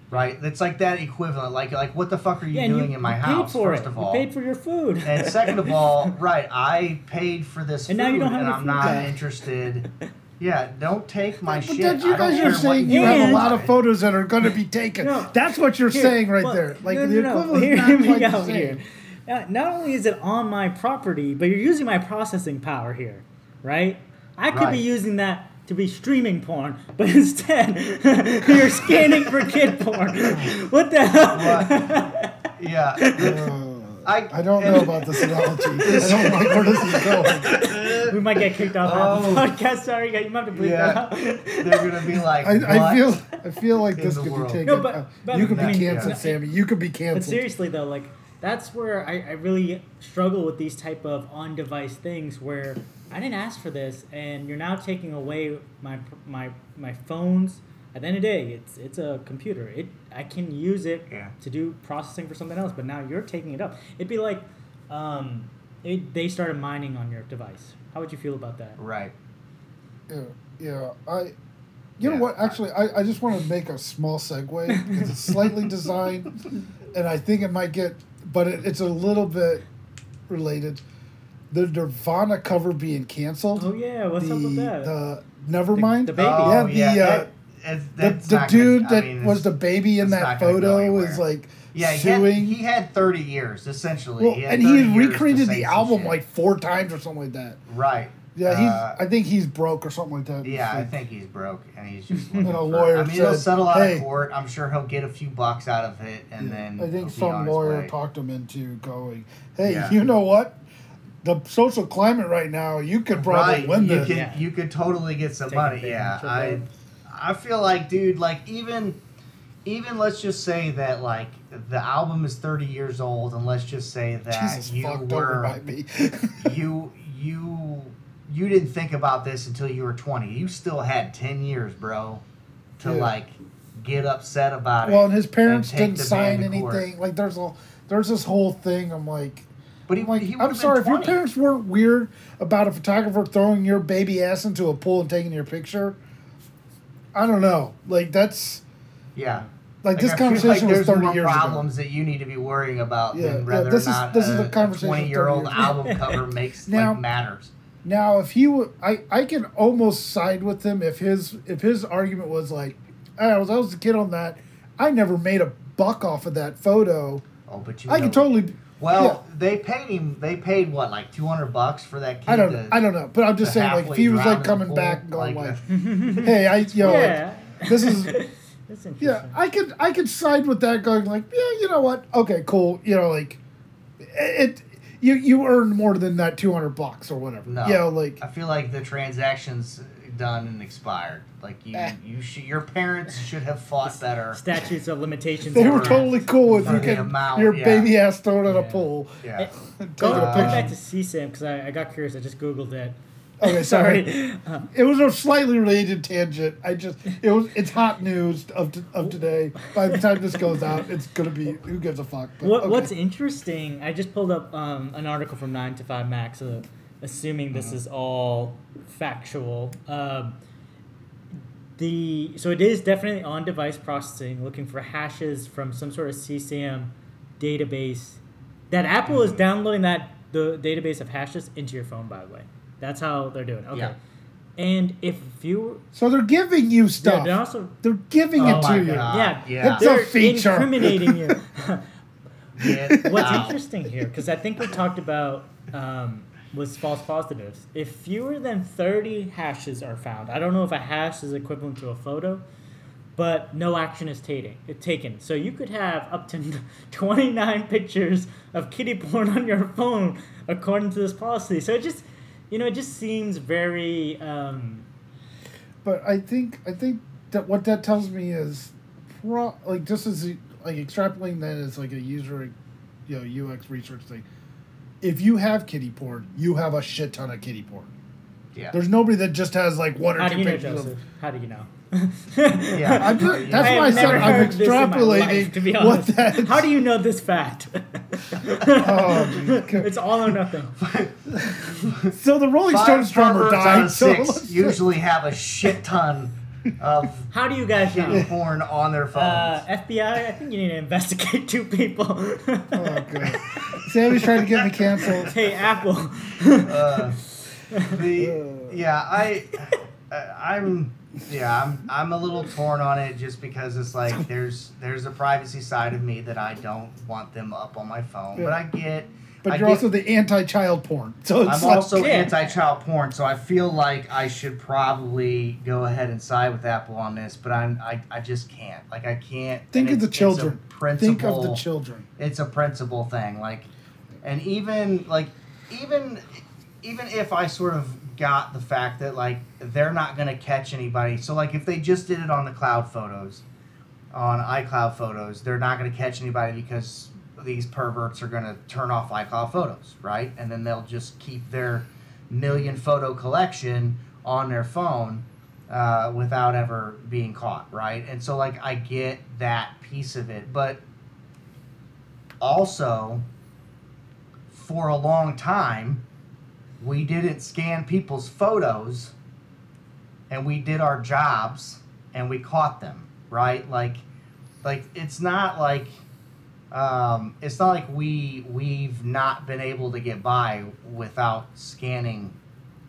right? It's like that equivalent. Like like what the fuck are you Yeah, doing you, in my you house? paid for first it. of You all, paid for your food. and second of all, right? I paid for this And food, now you don't have and I'm food not back. interested. Yeah, don't take my But shit. then you I guys are saying you you have a lot of photos that are going to be taken. No. That's what you're Here, saying right well, there. Like no, the no, no. equivalent Hear is not me quite the out same. here. Not only is it on my property, but you're using my processing power here, right? I could Right. be using that to be streaming porn, but instead you're scanning for kid porn. What the hell? Yeah, Uh, I I don't know about this analogy. I don't like where this is going. we might get kicked off Oh. the podcast. Sorry, you might have to bleep Yeah. that out. they're gonna be like, I, I feel I feel like this could world? be taken. No, but- uh, but- you could be canceled, yeah. Sammy. You could be canceled. But canceled. seriously though, like that's where I, I really struggle with these type of on-device things where I didn't ask for this, and you're now taking away my my my phones. At the end of the day, it's it's a computer. It I can use it Yeah. to do processing for something else, but now you're taking it up. It'd be like um, it, they started mining on your device. How would you feel about that? Right. Yeah, yeah. I, you know what? Actually, I, I just want to make a small segue because it's slightly designed, and I think it might get, but it, it's a little bit related. The Nirvana cover being canceled. Oh yeah, what's the, up with that? The Nevermind. the baby. Oh, Yeah, the, uh, that- it's- the, the not gonna- dude I that mean, was the baby in that not gonna go photo anywhere. is like Yeah, he had, suing. he had 30 years essentially. well, He had and he years recreated the album shit. like four times or something like that. right. Yeah, he's. Uh, I think he's broke or something like that. Yeah, I think he's broke, and he's just. And looking a for- lawyer I mean, he'll settle out "Hey." of court. I'm sure he'll get a few bucks out of it, and Yeah, then I he'll think be some on lawyer way. talked him into going, "Hey, Yeah. you know what? The social climate right now, you could probably right, win you this." could Yeah. you could totally get some Take money. Yeah, I. I feel like, dude, like even even let's just say that like the album is 30 years old, and let's just say that Jesus you were by you you you didn't think about this until you were 20 you still had 10 years bro to Yeah. like get upset about it well, and his parents take didn't sign man to court. anything. Like, there's a there's this whole thing. I'm like, but he, I'm like, he I'm sorry if your parents weren't weird about a photographer throwing your baby ass into a pool and taking your picture. I don't know. Like that's yeah like, this I conversation was 30 more years problems that you need to be worrying about Yeah, than yeah, whether this or is- not this is a, a conversation 20 year old album cover makes Now- like matters ago. Now, if he would, I I can almost side with him if his if his argument was like, I was I was a kid on that. I never made a buck off of that photo. oh but you I know, can totally. well yeah. they paid him they paid what like 200 bucks for that kid I don't. to, I don't know, but I'm just saying, like, if he was like coming pool, back and going like, like, "Hey, I, you know, yeah, like, this is, that's interesting. yeah, I could, I could side with that, going like, yeah, you know what? Okay, cool. You know, like, it, you, you earned more than that two hundred bucks or whatever. No. You know, like, I feel like the transaction's done and expired. Like you, Eh. you should, your parents should have fought better. Statutes of limitations. they were are- totally cool if For you the could amount, your yeah. baby ass thrown in a pool. Yeah. Eh, and Go, taking a Uh, going picture. back to CSAM because I, I got curious. I just googled it. Okay, sorry. Uh, It was a slightly related tangent. I just it was it's hot news of t- of today. By the time this goes out, it's gonna be who gives a fuck. But, What, okay. What's interesting, I just pulled up um, an article from 9 to 5 Max, uh, assuming this Uh-huh. is all factual. Um, the So it is definitely on device processing, looking for hashes from some sort of CSAM database. That Apple is downloading that the database of hashes into your phone, by the way. That's how they're doing. Okay. Yeah. And if you. So they're giving you stuff. they're also. they're giving Oh it my to you. God. Yeah, yeah. It's a they're feature. incriminating you. What's out. interesting here, because I think we talked about um, was false positives. If fewer than 30 hashes are found, I don't know if a hash is equivalent to a photo, but no action is taken. taken. So you could have up to 29 pictures of kitty porn on your phone, according to this policy. So it just, you know, it just seems very. Um, But I think I think that what that tells me is, pro- like just as like extrapolating that as like a user, you know, UX research thing. If you have kitty porn, you have a shit ton of kitty porn. Yeah. There's nobody that just has like one or how two do you know, pictures. Joseph? Of, How do you know? Yeah. I'm just, that's I why I said I'm heard this in my extrapolating life, to be what that. How do you know this fact? Oh, geez. it's all or nothing. so the Rolling Five Stones drummer perverts out died. of So six usually have a shit ton of How do you guys getting know? porn on their phones. Uh, FBI, I think you need to investigate two people. Oh god. Sammy's trying to get me canceled. hey, Apple. Uh, the yeah, I, I I'm yeah, I'm I'm a little torn on it just because it's like there's there's a privacy side of me that I don't want them up on my phone, but I get. But I you're get- also the anti-child porn. So it's I'm like, also Yeah. anti-child porn, so I feel like I should probably go ahead and side with Apple on this, but I'm I, I just can't. Like I can't. think of the it's- it's a children. Think of the children. it's a principle thing like and even like even even if i sort of got the fact that like they're not going to catch anybody so like if they just did it on the cloud photos on icloud photos they're not going to catch anybody because these perverts are going to turn off icloud photos right and then they'll just keep their million photo collection on their phone uh, without ever being caught, right? And so, like, I get that piece of it, but also, for a long time, we didn't scan people's photos and we did our jobs and we caught them, right? Like, like it's not like um, it's not like we we've not been able to get by without scanning.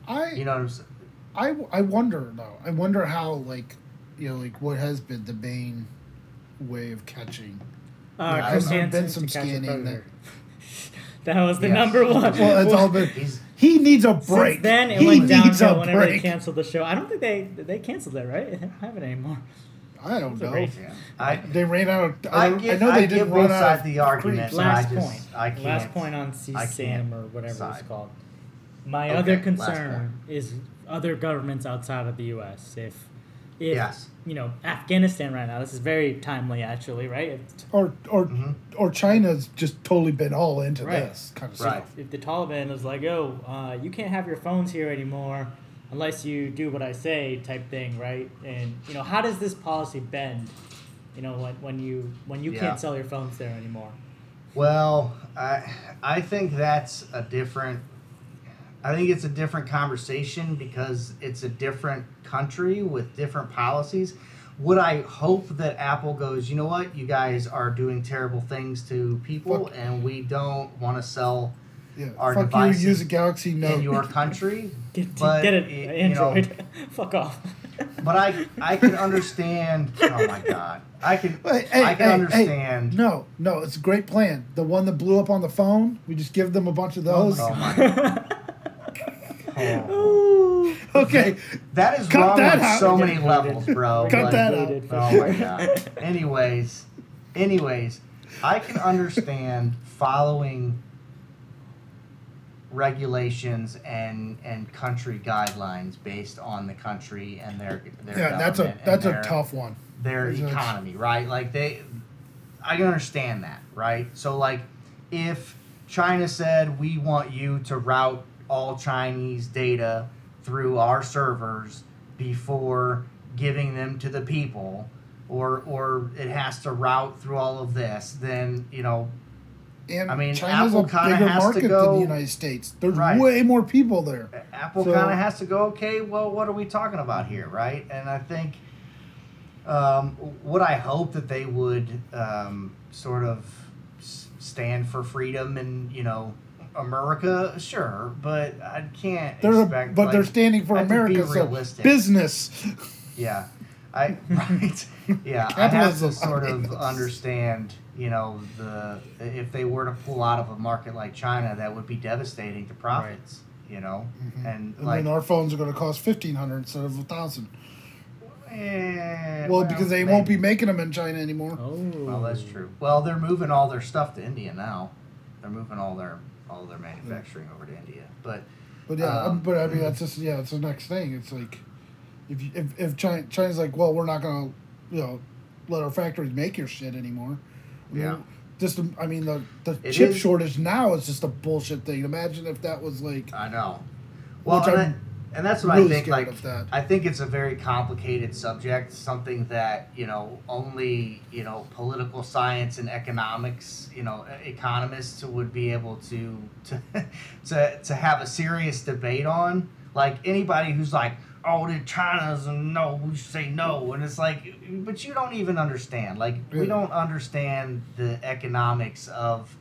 I You know what I'm saying? I, I wonder though. I wonder how like you know like what has been the main way of catching. Uh, Yeah, Chris there's been some to catch a scanning predator. That was the Yes. number one. Well, it's all been. He's He needs a break. Since then, it he went needs downhill a whenever they break. canceled the show. I don't think they they canceled it, right? They don't have it anymore. I don't know. yeah. I They ran out. Of, I I, get- I know they get didn't both run out of of the argument. creeps. So I Last just- point. I can't- Last point on I CSAM or whatever it's called. My Okay, other concern is other governments outside of the U.S. If, if Yes. you know, Afghanistan right now. This is very timely, actually, right? If, Or or Mhm. or China's just totally been all into Right. this kind of Right. stuff. if the Taliban is like, "Oh, uh, you can't have your phones here anymore unless you do what I say," type thing, right? And you know, how does this policy bend? You know, when, when you when you Yeah. can't sell your phones there anymore. Well, I I think that's a different. I think it's a different conversation because it's a different country with different policies. Would I hope that Apple goes, you know what, you guys are doing terrible things to people, Fuck. and we don't want to sell Yeah. Our Fuck devices you. Use a Galaxy Note. in your country? Get, But, get it, y- you know- Android. Fuck off. But I I can understand. Oh my god, I can Hey, hey, I can hey, hey. understand. No, no, it's a great plan. The one that blew up on the phone, we just give them a bunch of those. Oh my. Oh. okay, That is Cut wrong that on out. so many levels, bro. Cut Like, that out. Oh my god. Anyways, anyways, I can understand following regulations and and country guidelines based on the country and their their yeah, that's a that's a tough one. their economy, right? Like they, I can understand that, right? So like, if China said we want you to route all Chinese data through our servers before giving them to the people, or or it has to route through all of this, then you know, And I mean, China's Apple a bigger has to market than go- the United States. There's Right. way more people there. Apple So- kind of has to go, okay, well, what are we talking about here, right? And I think um, what I hope that they would um, sort of stand for freedom and, you know, America, sure, but I can't They're expect. but they're standing for I have to be America, so realistic. business. Yeah, I right. Yeah, I have to sort of understand. You know, the if they were to pull out of a market like China, that would be devastating to profits. You know, and And like then our phones are going to cost fifteen hundred instead of a thousand. Eh, Well, because they won't be making them in China anymore. Oh. Well, that's true. Well, they're moving all their stuff to India now. They're moving all their all their manufacturing over to India. But But yeah, Um, but I mean that's just yeah, it's the next thing. It's like if you, if if China China's like, well, we're not gonna you know let our factories make your shit anymore. I mean, Yeah. Just I mean the the It chip is- shortage now is just a bullshit thing. Imagine if that was like I know. Well, Which and, I'm that- and that's what really I think. Like. I think it's a very complicated subject. Something that you know only you know political science and economics, you know, economists would be able to to to to have a serious debate on. Like anybody who's like, oh, the China's no, we say no, and it's like, but you don't even understand. Like we don't understand the economics of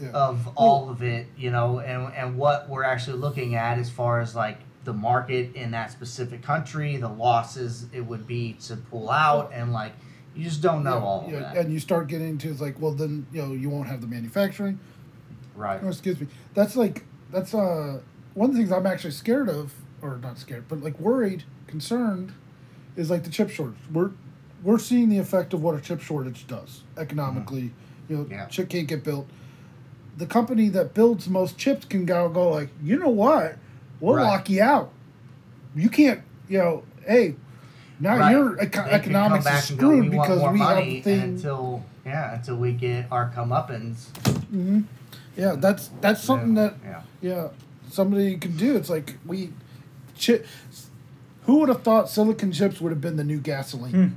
Yeah. of all of it, you know, and and what we're actually looking at as far as like the market in that specific country, the losses it would be to pull out, and like you just don't know Yeah, all yeah, that, And you start getting into it's like, well, then you know you won't have the manufacturing. right? Oh, excuse me. That's like that's uh one of the things I'm actually scared of, or not scared, but like worried, concerned, is like the chip shortage. We're we're seeing the effect of what a chip shortage does economically. You know, Yeah. chip can't get built. The company that builds most chips can go go like, you know what? We'll Right. lock you out. You can't. You know, hey, now Right. your They eco- economics is back and go, screwed "We because we have money," the thing. until yeah, until we get our comeuppance. yeah, that's that's something that yeah. Yeah, somebody can do. It's like we, chip. Who would have thought silicon chips would have been the new gasoline? Hmm.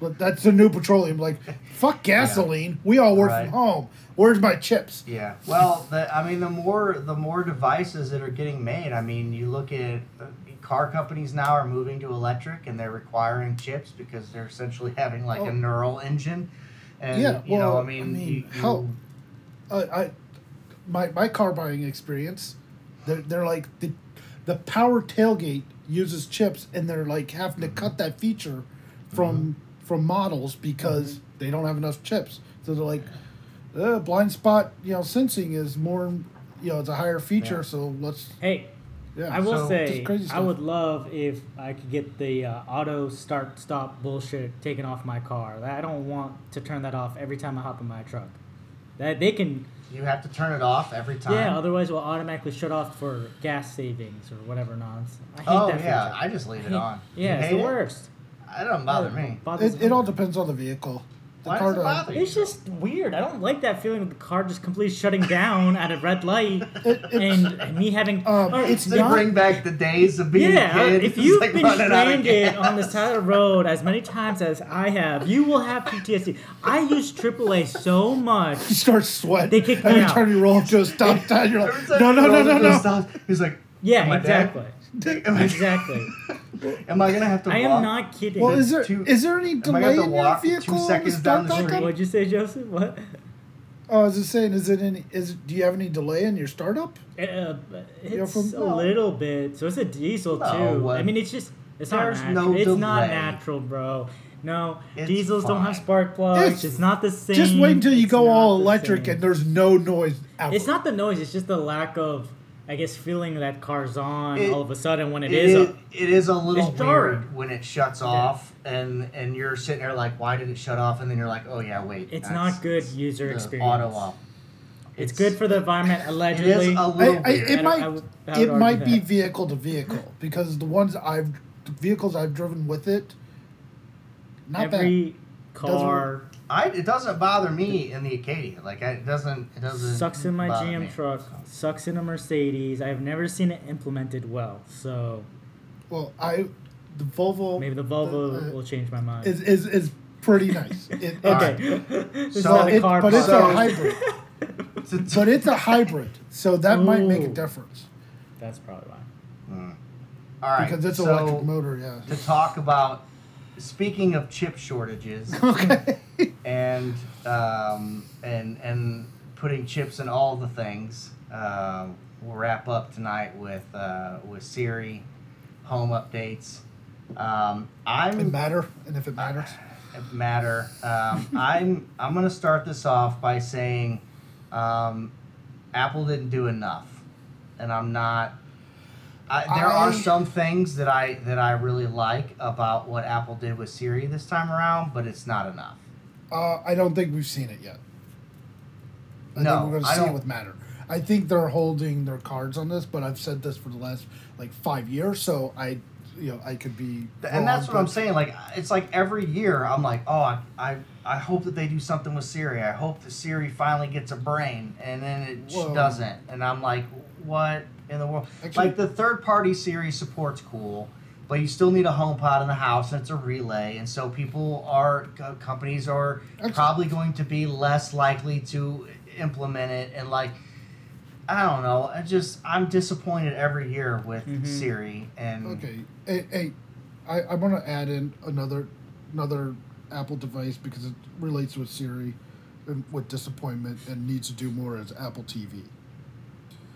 But that's the new petroleum. Like, fuck gasoline. We all work Right. from home. Where's my chips? Yeah. Well, the, I mean, the more the more devices that are getting made. I mean, you look at uh, car companies now are moving to electric, and they're requiring chips because they're essentially having like Oh. a neural engine. And Yeah, you know, well, I mean, I mean, you, how- Uh, I, my my car buying experience, they're they're like the, the power tailgate uses chips, and they're like having to cut that feature from Mm-hmm. From models because they don't have enough chips. So they're like, uh, blind spot, you know, sensing is more, you know, it's a higher feature. Yeah. So let's, Hey, yeah. I will So- say, I would love if I could get the uh, auto start stop bullshit taken off my car. I don't want to turn that off every time I hop in my truck. That they can, you have to turn it off every time. yeah. Otherwise, it will automatically shut off for gas savings or whatever nonsense. I hate oh that yeah, feature. I just leave it hate- on. You Yeah, it's the it? worst. It doesn't bother me. Bothers It, me. it all depends on the vehicle. The Why car does it bother you? It's just weird. I don't like that feeling of the car just completely shutting down at a red light and, and me having. Um, or it's To not- bring back the days of being yeah, a kid. if it's you've like been running out of stranded gas. on the side of the road as many times as I have, you will have PTSD. I use AAA so much. You start sweating. They kick me Every out. time you roll up to a stop sign, you're Every like, time no, he no, no, rolls no, up to the no. stop, He's like, Yeah, Am I dead? exactly. Am I, Exactly. am I gonna have to I walk? am not kidding. Well, is there Two- is there any delay gonna have to in your walk two vehicle seconds down the street? What'd you say, Joseph? What? Oh, I was just saying, is it any? Is do you have any delay in your startup? Uh, it's from- a little bit. So it's a diesel No, too. what- I mean, it's just it's There's not no natural. it's not natural, bro. No, It's diesels don't have spark plugs. It's- It's, not the same. Just wait until you It's go all electric same. and there's no noise out. It's not the noise. It's just the lack of, I guess, feeling that car's on It- all of a sudden when It is. is, a, it is a little It's dark. weird when it shuts off and and you're sitting there like why did it shut off and then you're like oh yeah wait it's not good user the experience. auto off It's, good for the environment allegedly. is a I, little I, weird it might I would- I would it might be that. vehicle to vehicle because the ones I've the vehicles I've driven with it, not Every car I, it doesn't bother me in the Acadia like I, it doesn't it doesn't sucks in my bother GM me. truck, sucks in a Mercedes. I've never seen it implemented well. So. Well, I the Volvo maybe the Volvo uh, will change my mind. is is is pretty nice. It, okay. this So- it- car but it's a So- podcast. hybrid. But it's a hybrid, so that might make a difference That's probably why. Mm. all right because it's an so electric motor. Yeah. to talk about speaking of chip shortages Okay. and um, and and putting chips in all the things. Uh, we'll wrap up tonight with uh, with Siri, home updates. Um, I'm it matter, and if it matters, it matter. Um, I'm I'm gonna start this off by saying um, Apple didn't do enough, and I'm not. I, there are some things that I that I really like about what Apple did with Siri this time around, but it's not enough. uh, I don't think we've seen it yet. I No, think we're going to I see it with Matter. I think they're holding their cards on this, but I've said this for the last like five years, so I, you know, I could be. and that's wrong, what I'm saying. Like it's like every year I'm like, oh, I, I I hope that they do something with Siri. I hope that Siri finally gets a brain, and then it doesn't. And I'm like, what in the world? Actually- like the third party Siri support's cool, but you still need a HomePod in the house, and it's a relay, and so people are companies are Actually- probably going to be less likely to implement it, and like. I don't know. I just I'm disappointed every year with Mhm. Siri and Okay, hey, hey I, I want to add in another another Apple device because it relates with Siri and with disappointment and needs to do more as Apple TV.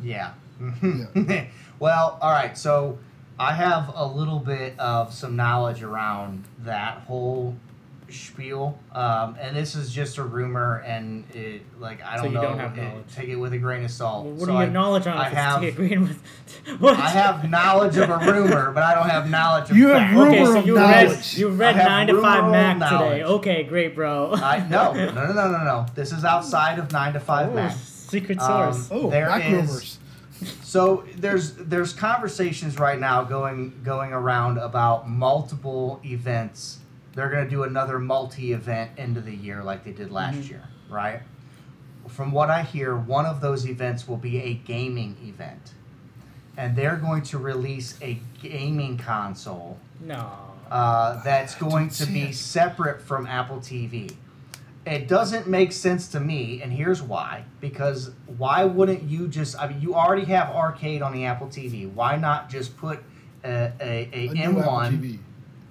Yeah. Yeah. well, all right. So I have a little bit of some knowledge around that whole spiel, um, and this is just a rumor, and it like I don't so you know. don't have it- knowledge. take it with a grain of salt. Well, what So do you I, have knowledge on? I if it's have- with what? I have knowledge of a rumor, but I don't have knowledge of You have fact. rumor Okay, so of you read knowledge. you read nine to five Mac knowledge. today. Okay, great, bro. I no, no, no, no, no, no. This is outside of nine to five Oh, Mac. secret Um. Oh, There Mac is- rumors. So there's there's conversations right now going going around about multiple events. They're going to do another multi-event end of the year like they did last Mhm. year, right? From what I hear, one of those events will be a gaming event. And they're going to release a gaming console no. uh, that's going to be it. separate from Apple TV. It doesn't make sense to me, and here's why. Because why wouldn't you just? I mean, you already have arcade on the Apple TV. Why not just put a, a, a, A new Apple M1 TV.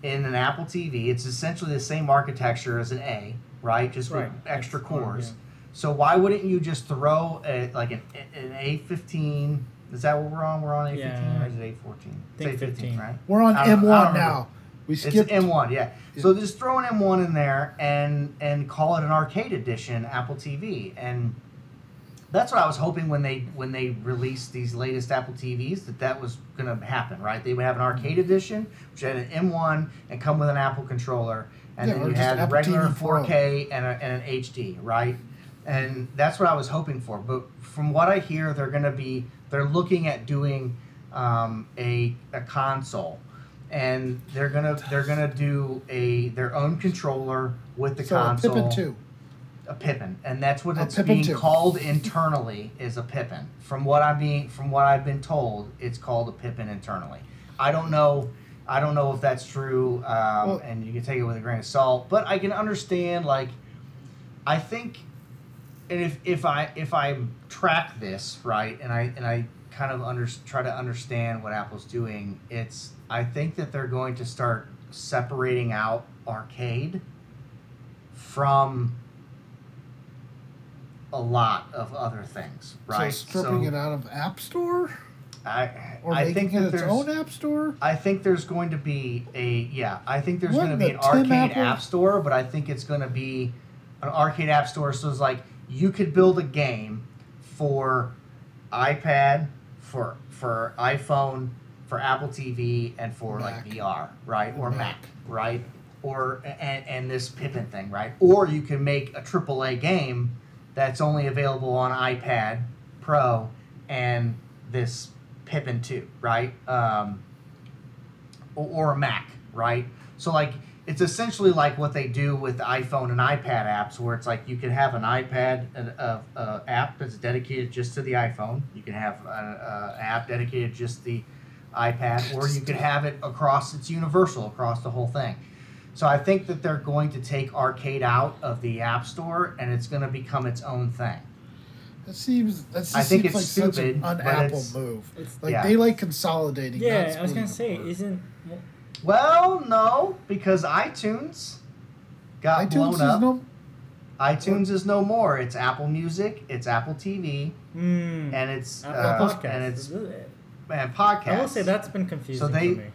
in an Apple TV? It's essentially the same architecture as an A, right? Just Right. with extra That's cores. yeah. So why wouldn't you just throw a, like an, an A15? Is that what we're on? We're on A15 Yeah. or is it A14? Think It's A15, 15. right? We're on I don't- I don't M1 now. We skipped It's skipped. M1, yeah. So just throw an M1 in there and and call it an arcade edition Apple TV, and that's what I was hoping when they when they released these latest Apple TVs that that was gonna happen, right? They would have an arcade edition, which had an M1 and come with an Apple controller, and Yeah, then you had regular TV 4K and, a, and an HD, right? And that's what I was hoping for. But from what I hear, they're gonna be they're looking at doing um, a a console and they're gonna they're gonna do a their own controller with the so a console. Pippin 2. A Pippin, and that's what A it's Pippin being two. called internally is a Pippin. From what I'm being from what I've been told, it's called a Pippin internally. I don't know. I don't know if that's true, um, Well- and you can take it with a grain of salt. But I can understand. Like, I think, and if if I if I track this right, and I and I kind of under, try to understand what Apple's doing, it's I think that they're going to start separating out arcade from a lot of other things, right? So stripping it out of App Store? I Or I think that its there's own App Store? I think there's going to be a yeah. I think there's What going to be an arcade Apple? app store, but I think it's going to be an arcade app store. So it's like you could build a game for iPad, for for iPhone, for Apple TV, and for like VR, right? Or Mac, Mac. right? Or and and this Pippin thing, right? Or you can make a AAA game that's only available on iPad Pro and this Pippin 2, right? Um, or, or a Mac, right? So like it's essentially like what they do with iPhone and iPad apps, where it's like you can have an iPad an a, a app that's dedicated just to the iPhone. You can have an app dedicated just the iPad, or you could have it across. It's universal across the whole thing. So I think that they're going to take arcade out of the App Store, and it's going to become its own thing. That seems that just I think seems it's like such stupid, an un-Apple move. It's, Like Yeah. they like consolidating. yeah, I was gonna say, apart. isn't Well, no, because iTunes got iTunes blown is up. no. iTunes is no more. It's Apple Music, it's Apple TV, mm, and it's Apple uh, Podcasts? and it's Is it? And podcasts. I will say that's been confusing they- for me.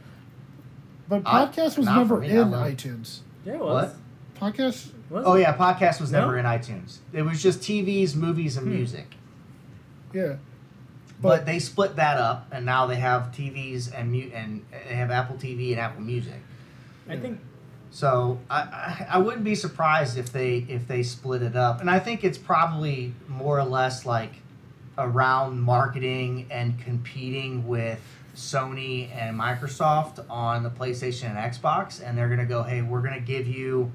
But I- podcast was never me, in iTunes. Yeah, it was. Podcast. Was Oh it? yeah, podcast was No? never in iTunes. It was just TVs, movies, and Hmm. music. Yeah. But, But- they split that up, and now they have TVs and mu- and they have Apple TV and Apple Music. I think So I, I I wouldn't be surprised if they if they split it up, and I think it's probably more or less like around marketing and competing with Sony and Microsoft on the PlayStation and Xbox, and they're gonna go, hey, we're gonna give you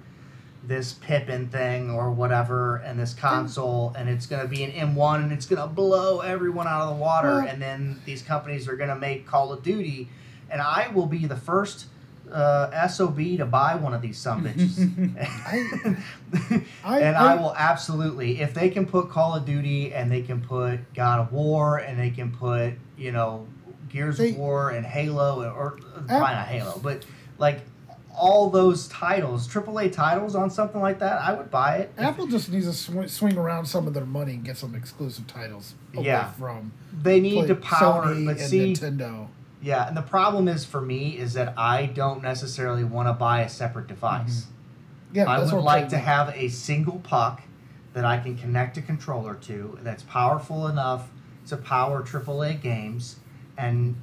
this Pippin thing or whatever, and this console, and it's gonna be an M1, and it's gonna blow everyone out of the water, and then these companies are gonna make Call of Duty, and I will be the first uh, sob to buy one of these some bitches. I, and I, I- will absolutely if they can put Call of Duty and they can put God of War and they can put you know Gears They- of War and Halo or probably not Halo, but like all those titles, AAA titles on something like that, I would buy it. Apple just needs to sw- swing around some of their money and get some exclusive titles away Yeah. from they need play- to power, Sony but and see, Nintendo. yeah, and the problem is for me is that I don't necessarily want to buy a separate device. Mm-hmm. Yeah, I would like to have a single puck that I can connect a controller to that's powerful enough to power AAA games and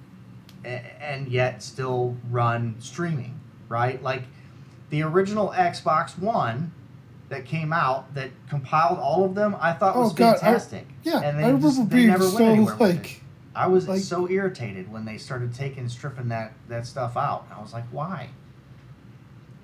and yet still run streaming, right? Like the original Xbox One that came out that compiled all of them, I thought Oh, was God, I- fantastic. Yeah, and they I just- they never went so anywhere with it. like. I was like- so irritated when they started taking stripping that that stuff out. I was like, why?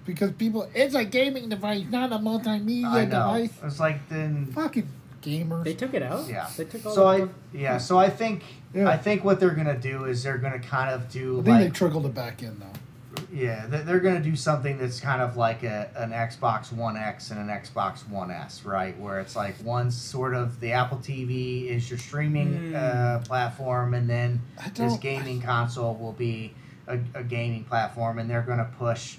Because people it's a gaming device, not a multimedia I know. device. It's like then Fucking gamers. They took it out. Yeah. They took all So I stuff- yeah, so I think Yeah. I think what they're gonna do is they're gonna kind of do I think they like trickled it back in though. yeah they- they're gonna do something that's kind of like a, an Xbox One X and an Xbox One S, right? Where it's like one sort of the Apple TV is your streaming Hmm. uh, platform, and then I this don't- gaming console will be a, a gaming platform, and they're gonna push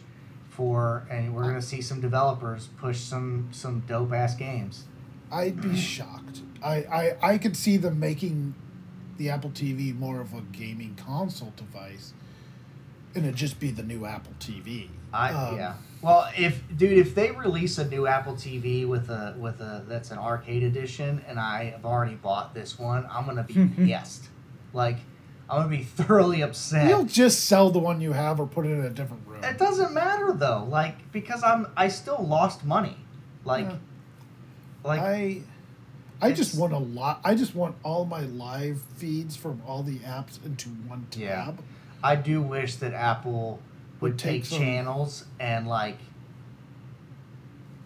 for and we're gonna see some developers push some some dope ass games. I'd be shocked. I, I I could see them making the Apple TV more of a gaming console device, and it'd just be the new Apple TV. I Um, yeah. Well, if dude, if they release a new Apple TV with a with a that's an arcade edition, and I have already bought this one, I'm gonna be pissed. Like, I'm gonna be thoroughly upset. You'll just sell the one you have or put it in a different room. It doesn't matter though, like because I'm I still lost money. Like, Yeah. like I I just want a lot. I just want all my live feeds from all the apps into one tab. Yeah. I do wish that Apple would Would take take channels and like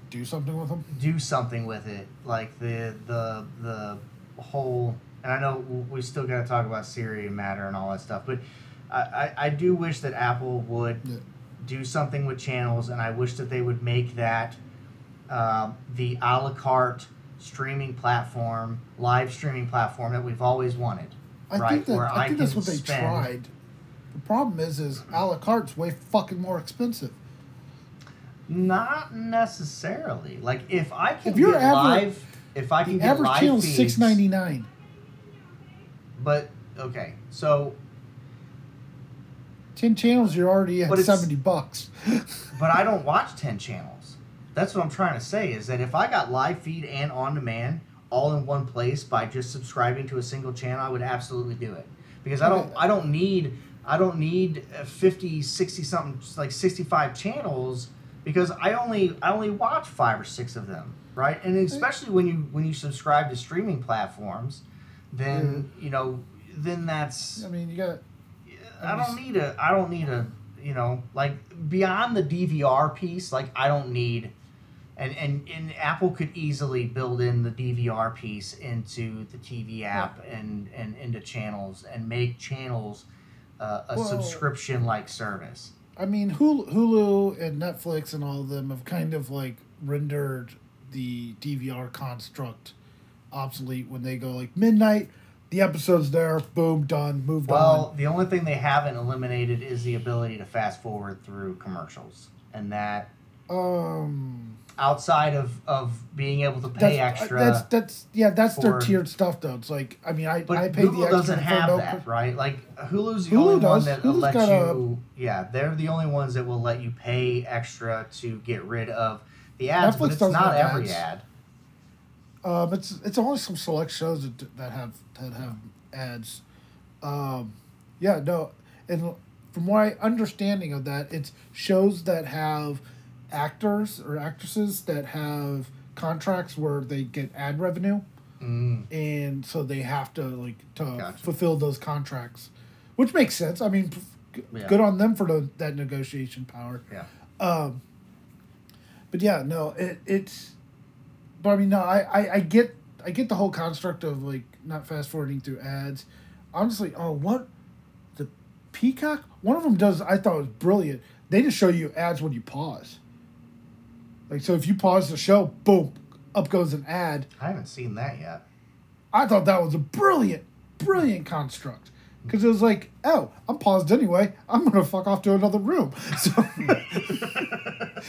Do something with them. do something with it like the the the whole and i know we still got to talk about siri and matter and all that stuff but I, I, I do wish that apple would Yeah. do something with channels and i wish that they would make that um, the a la carte streaming platform live streaming platform that we've always wanted I right think that where I think that's what they spend- tried. The problem is, is a la carte's way fucking more expensive. not necessarily like if i can If you're get aver- live if i can The get average live channel's feeds, six ninety nine. But okay, so Ten channels, you're already at seventy bucks. but I don't watch ten channels. That's what I'm trying to say is that if I got live feed and on demand all in one place by just subscribing to a single channel, I would absolutely do it because I don't I don't need I don't need uh, 50 60 something like 65 channels because I only I only watch 5 or 6 of them, right? And especially when you when you subscribe to streaming platforms, then, you know, then that's I mean, you got I don't need a. I don't need a. You know, like beyond the DVR piece, like I don't need, and and and Apple could easily build in the DVR piece into the TV app and and into channels and make channels uh, a Well- subscription like service. I mean, Hulu, Hulu and Netflix and all of them have kind of like rendered the DVR construct obsolete when they go like midnight, the episode's there, boom, done, moved on. Well, the only thing they haven't eliminated is the ability to fast forward through commercials, and that. Um, outside of of being able to pay that's, extra. That's that's yeah, that's their tiered stuff though. It's like I mean, I But I pay Hulu the extra doesn't have no that, per- right? Like Hulu's the Hulu only one that Hulu's lets a- you. Yeah, they're the only ones that will let you pay extra to get rid of the ads, but it's doesn't every ads. ad. Um, it's it's only some select shows that, that have that have ads. Um, yeah, no, and from my understanding of that, it's shows that have actors or actresses that have contracts where they get ad revenue, Mm, and so they have to like to Gotcha. fulfill those contracts, which makes sense. I mean, Yeah. good on them for the, that negotiation power. yeah, Um, but yeah, no, it, it's. But I mean, no, I, I, I get I get the whole construct of like not fast forwarding through ads. Honestly, oh, what the Peacock, one of them does. I thought was brilliant. They just show you ads when you pause. Like so, if you pause the show, boom, up goes an ad. I haven't seen that yet. I thought that was a brilliant, brilliant construct. Because it was like, oh, I'm paused anyway. I'm gonna fuck off to another room. So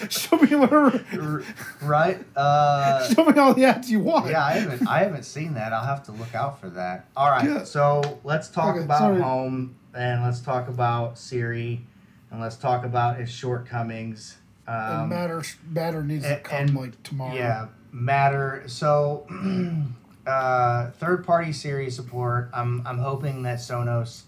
show me whatever, right? Uh, show me all the ads you want. yeah, I haven't I haven't seen that. I'll have to look out for that. All right, Yeah. so let's talk Okay, about sorry. home and let's talk about Siri and let's talk about its shortcomings. and Um, matter matter needs to come and- like tomorrow. Yeah, matter. So, uh, third party Siri support. I'm I'm hoping that Sonos.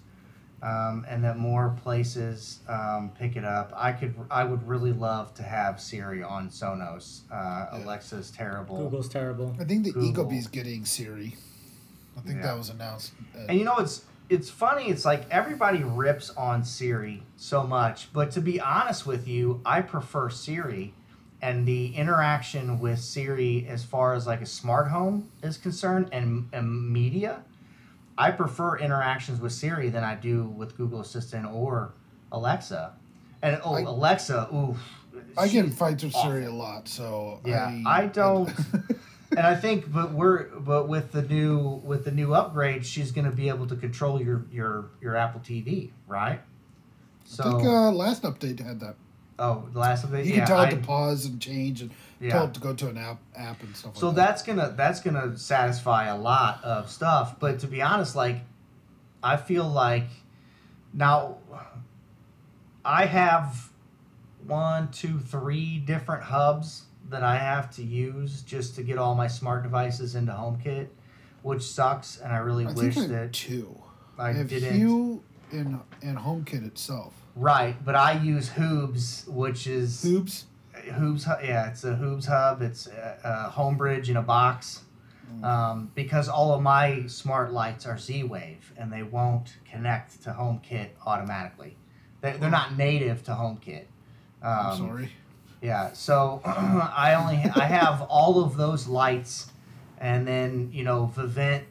Um, and that more places um, pick it up. I could, I would really love to have Siri on Sonos. Uh, Yeah. Alexa's terrible. Google's terrible. I think the Google. Ecobee's getting Siri. I think Yeah. that was announced. at- And you know it's it's funny. It's like everybody rips on Siri so much, but to be honest with you, I prefer Siri, and the interaction with Siri as far as like a smart home is concerned and, and media. I prefer interactions with Siri than I do with Google Assistant or Alexa. And oh, I- Alexa, oof. I get in fights with awful. Siri a lot, so Yeah, I, I don't- and I think, but we're but with the new with the new upgrade, she's going to be able to control your your your Apple TV, right? So, I think uh, last update had that. Oh, the last update, You yeah, can tell I- it to pause and change and yeah. tell it to go to an app app and stuff So like that's gonna that's gonna satisfy a lot of stuff. But to be honest, like I feel like now I have one, two, three different hubs that I have to use just to get all my smart devices into HomeKit, which sucks. And I really. I wish that two. I, I have didn't. Hue and and HomeKit itself. Right, but I use Hoobs, which is Hoobs. Hoobs, yeah, it's a Hoobs hub. It's a, a Homebridge in a box. Um, because all of my smart lights are Z-Wave and they won't connect to HomeKit automatically. They, they're not native to HomeKit. Um, I'm sorry. Yeah, so I only I have all of those lights, and then you know Vivint,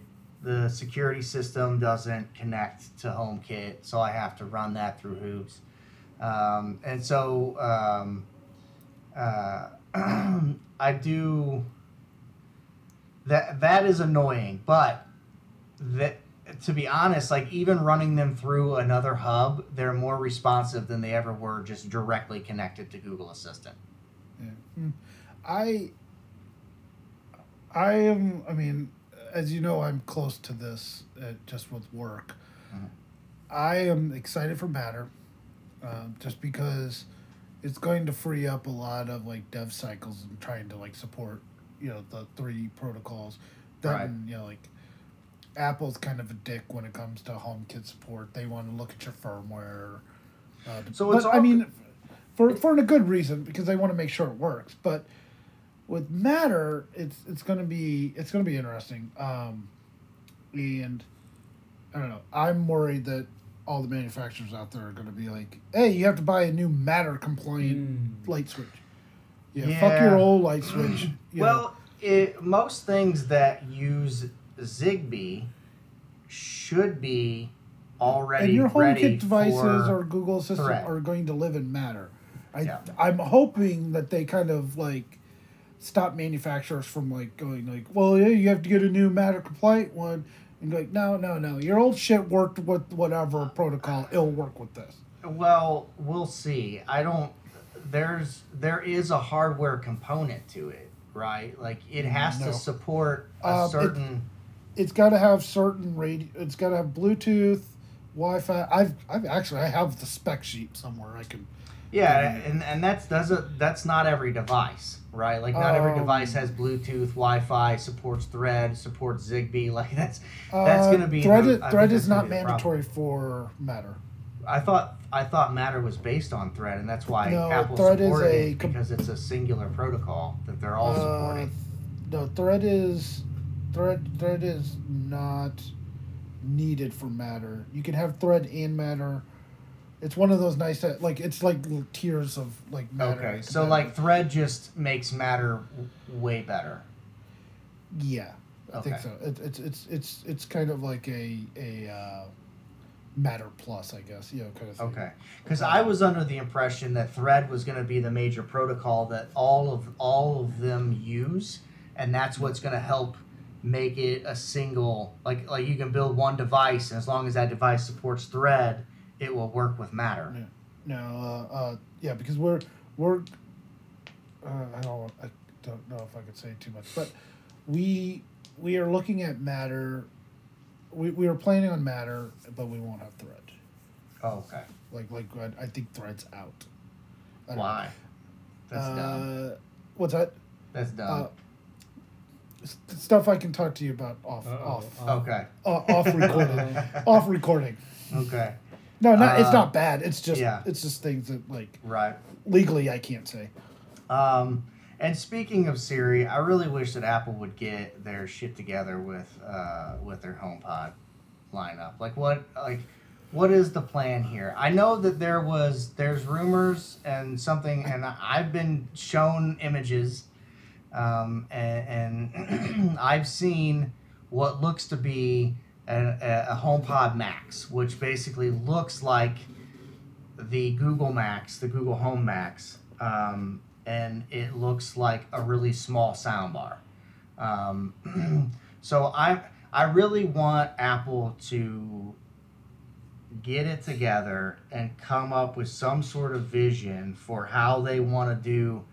the security system doesn't connect to HomeKit, so I have to run that through Hoobs, um, and so um, uh, I do. That that is annoying, but that to be honest, like even running them through another hub, they're more responsive than they ever were just directly connected to Google Assistant. Yeah. Mm. I I am I mean, as you know, I'm close to this uh, just with work. Mhm. I am excited for Matter, um, just because it's going to free up a lot of like dev cycles and trying to like support you know the three protocols. Then Right. you know like Apple's kind of a dick when it comes to HomeKit support. They want to look at your firmware. Uh, So but, it's I mean, for for a good reason because they want to make sure it works. But with Matter, it's it's gonna be it's gonna be interesting. Um, and I don't know. I'm worried that all the manufacturers out there are gonna be like, "Hey, you have to buy a new Matter compliant Mm. light switch." Yeah, fuck your old light switch. well, it, most things that use Zigbee should be already and your ready HomeKit devices for, or Google Assistant are going to live in Matter. I Yeah. I'm hoping that they kind of like stop manufacturers from like going like, well, yeah, you have to get a new Matter compliant one, and go like, no, no, no, your old shit worked with whatever protocol, it'll work with this. Well, we'll see. I don't. There's there is a hardware component to it, right? Like it has No. to support a Um, it- certain. It's got to have certain radio. It's got to have Bluetooth, Wi-Fi. I've I've actually I have the spec sheet somewhere. I can. Yeah, and, and that's that's a, that's not every device, right? Like not every Um, device has Bluetooth, Wi-Fi, supports Thread, supports Zigbee. Like that's That's Uh, gonna be Thread. the- Thread is not be the problem. mandatory for Matter. I thought I thought Matter was based on Thread, and that's why No, Apple Thread is supported a it because it's a singular protocol that they're all Uh, supporting. no, Thread is Thread. Thread is not needed for Matter. You can have Thread and Matter. It's one of those nice that like it's like little tiers of like Matter. Okay, so like Thread just makes Matter w- way better. yeah, I think so. It, it's it's it's it's kind of like a a uh, Matter Plus, I guess. You know, kind of. Thing. Okay, because I was under the impression that Thread was going to be the major protocol that all of all of them use, and that's what's going to help make it a single like like you can build one device, and as long as that device supports Thread, it will work with Matter. Yeah. No, uh, uh, yeah, because we're we're. Uh, I don't. I don't know if I could say too much, but we we are looking at Matter. We, we are planning on Matter, but we won't have Thread. Oh, okay. Like like I, I think Thread's out. I Why? That's dumb. uh, what's that? That's dumb. Uh, stuff I can talk to you about off Uh-oh. off Uh, okay. uh, off recording off recording. Okay. No, not it's Uh, not bad. It's just yeah. it's just things that like Right. legally I can't say. Um, and speaking of Siri, I really wish that Apple would get their shit together with uh, with their HomePod lineup. Like what like what is the plan here? I know that there was there's rumors and something, and I've been shown images, um, and, and I've seen what looks to be a, a, a HomePod Max, which basically looks like the Google Max, the Google Home Max, um, and it looks like a really small soundbar. Um, so I I really want Apple to get it together and come up with some sort of vision for how they want to do,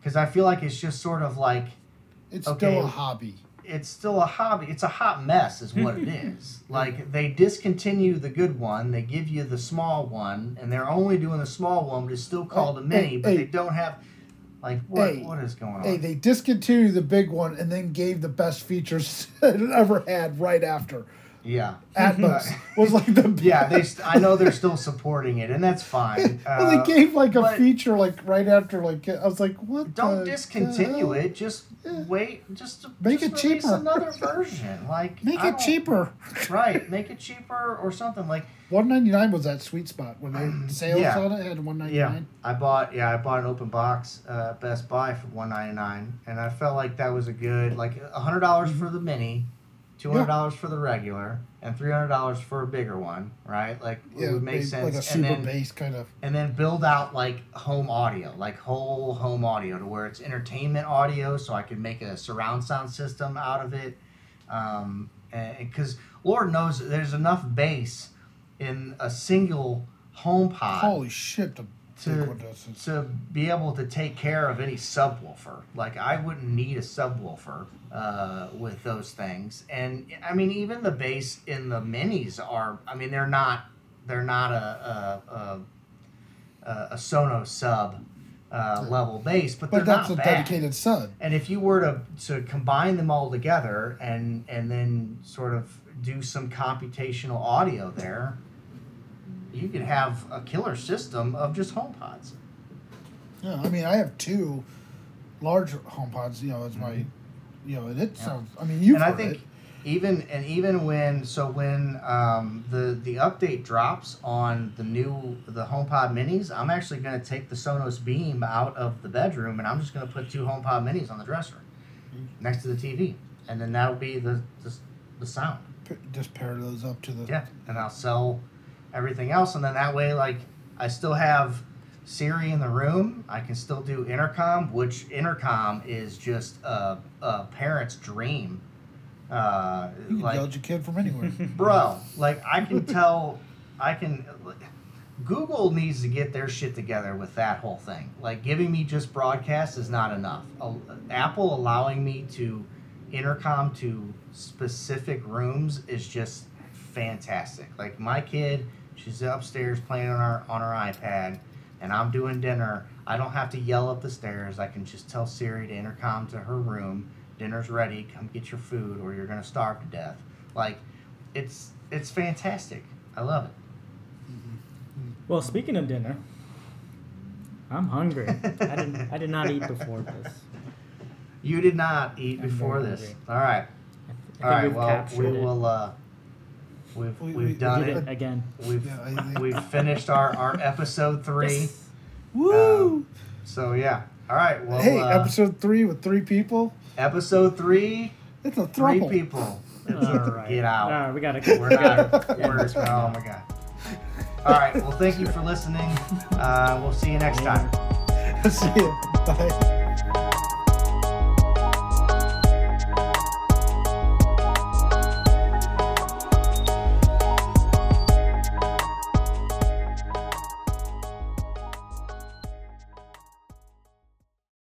because I feel like it's just sort of like It's Okay. still a hobby. It's still a hobby. It's a hot mess, is what it is. Like they discontinue the good one, they give you the small one, and they're only doing the small one, but it's still called a mini. hey, but hey. they don't have like what? Hey, what is going on? Hey, they discontinued the big one and then gave the best features it ever had right after. Yeah, Atmos was like the yeah. They. St- I know they're still supporting it, and that's fine. well, Uh, they gave like a feature like right after like I was like, what? Don't the discontinue hell? it. Just Yeah. wait. Just Make just it cheaper. Another version, like Make it cheaper. Right, make it cheaper or something like. One ninety nine was that sweet spot when they sales Yeah. on it had one ninety nine. Yeah. I bought yeah I bought an open box uh, Best Buy for one ninety nine, and I felt like that was a good like hundred dollars for the mini, two hundred dollars for the regular, and three hundred dollars for a bigger one. Right, like Yeah, it would make sense. like a and super then bass kind of. and then build out like home audio, like whole home audio, to where it's entertainment audio, so I could make a surround sound system out of it. Um, because Lord knows there's enough bass in a single home pod Holy shit! The to- big one does it. to be able to take care of any subwoofer. Like I wouldn't need a subwoofer uh, with those things. And I mean, even the bass in the minis are. I mean, they're not. They're not a a, a, a, Sonos sub uh, level bass, but, But they're that's a bad. dedicated sub. And if you were to, to combine them all together and and then sort of do some computational audio there, you could have a killer system of just HomePods. Yeah, I mean, I have two large home pods. You know, as my, you know, and it Yeah. sounds. I mean, you. and I think even and even when so when um, the the update drops on the new the HomePod Minis, I'm actually going to take the Sonos Beam out of the bedroom and I'm just going to put two HomePod Minis on the dresser next to the TV, and then that'll be the the, the sound. just pair those up to the. Yeah, and I'll sell everything else, and then that way, like, I still have Siri in the room. I can still do intercom, which intercom is just a, a parent's dream. Uh, You can like, judge a kid from anywhere. bro, like, I can tell, I can. Google needs to get their shit together with that whole thing. Like, giving me just broadcast is not enough. Al- Apple allowing me to intercom to specific rooms is just fantastic. Like my kid, she's upstairs playing on her on her iPad, and I'm doing dinner. I don't have to yell up the stairs. I can just tell Siri to intercom to her room. Dinner's ready. Come get your food, or you're gonna starve to death. Like, it's it's fantastic. I love it. Well, speaking of dinner, I'm hungry. I didn't. I did not eat before this. You did not eat I'm before this. hungry. All right. I think All right. Well, captured we will. Uh, we've We- we've we- done did it. it again. We've Yeah, I think- we've finished our, our episode three. Yes. Woo! So yeah. All right. Well, hey, uh, episode three with three people. episode three, It's a three throuple. people. All right. Get out. All right, we gotta. We're we gotta not. end We're, this one oh now. my god. All right. Well, thank you for listening. Uh, we'll see you next time. See you. Bye.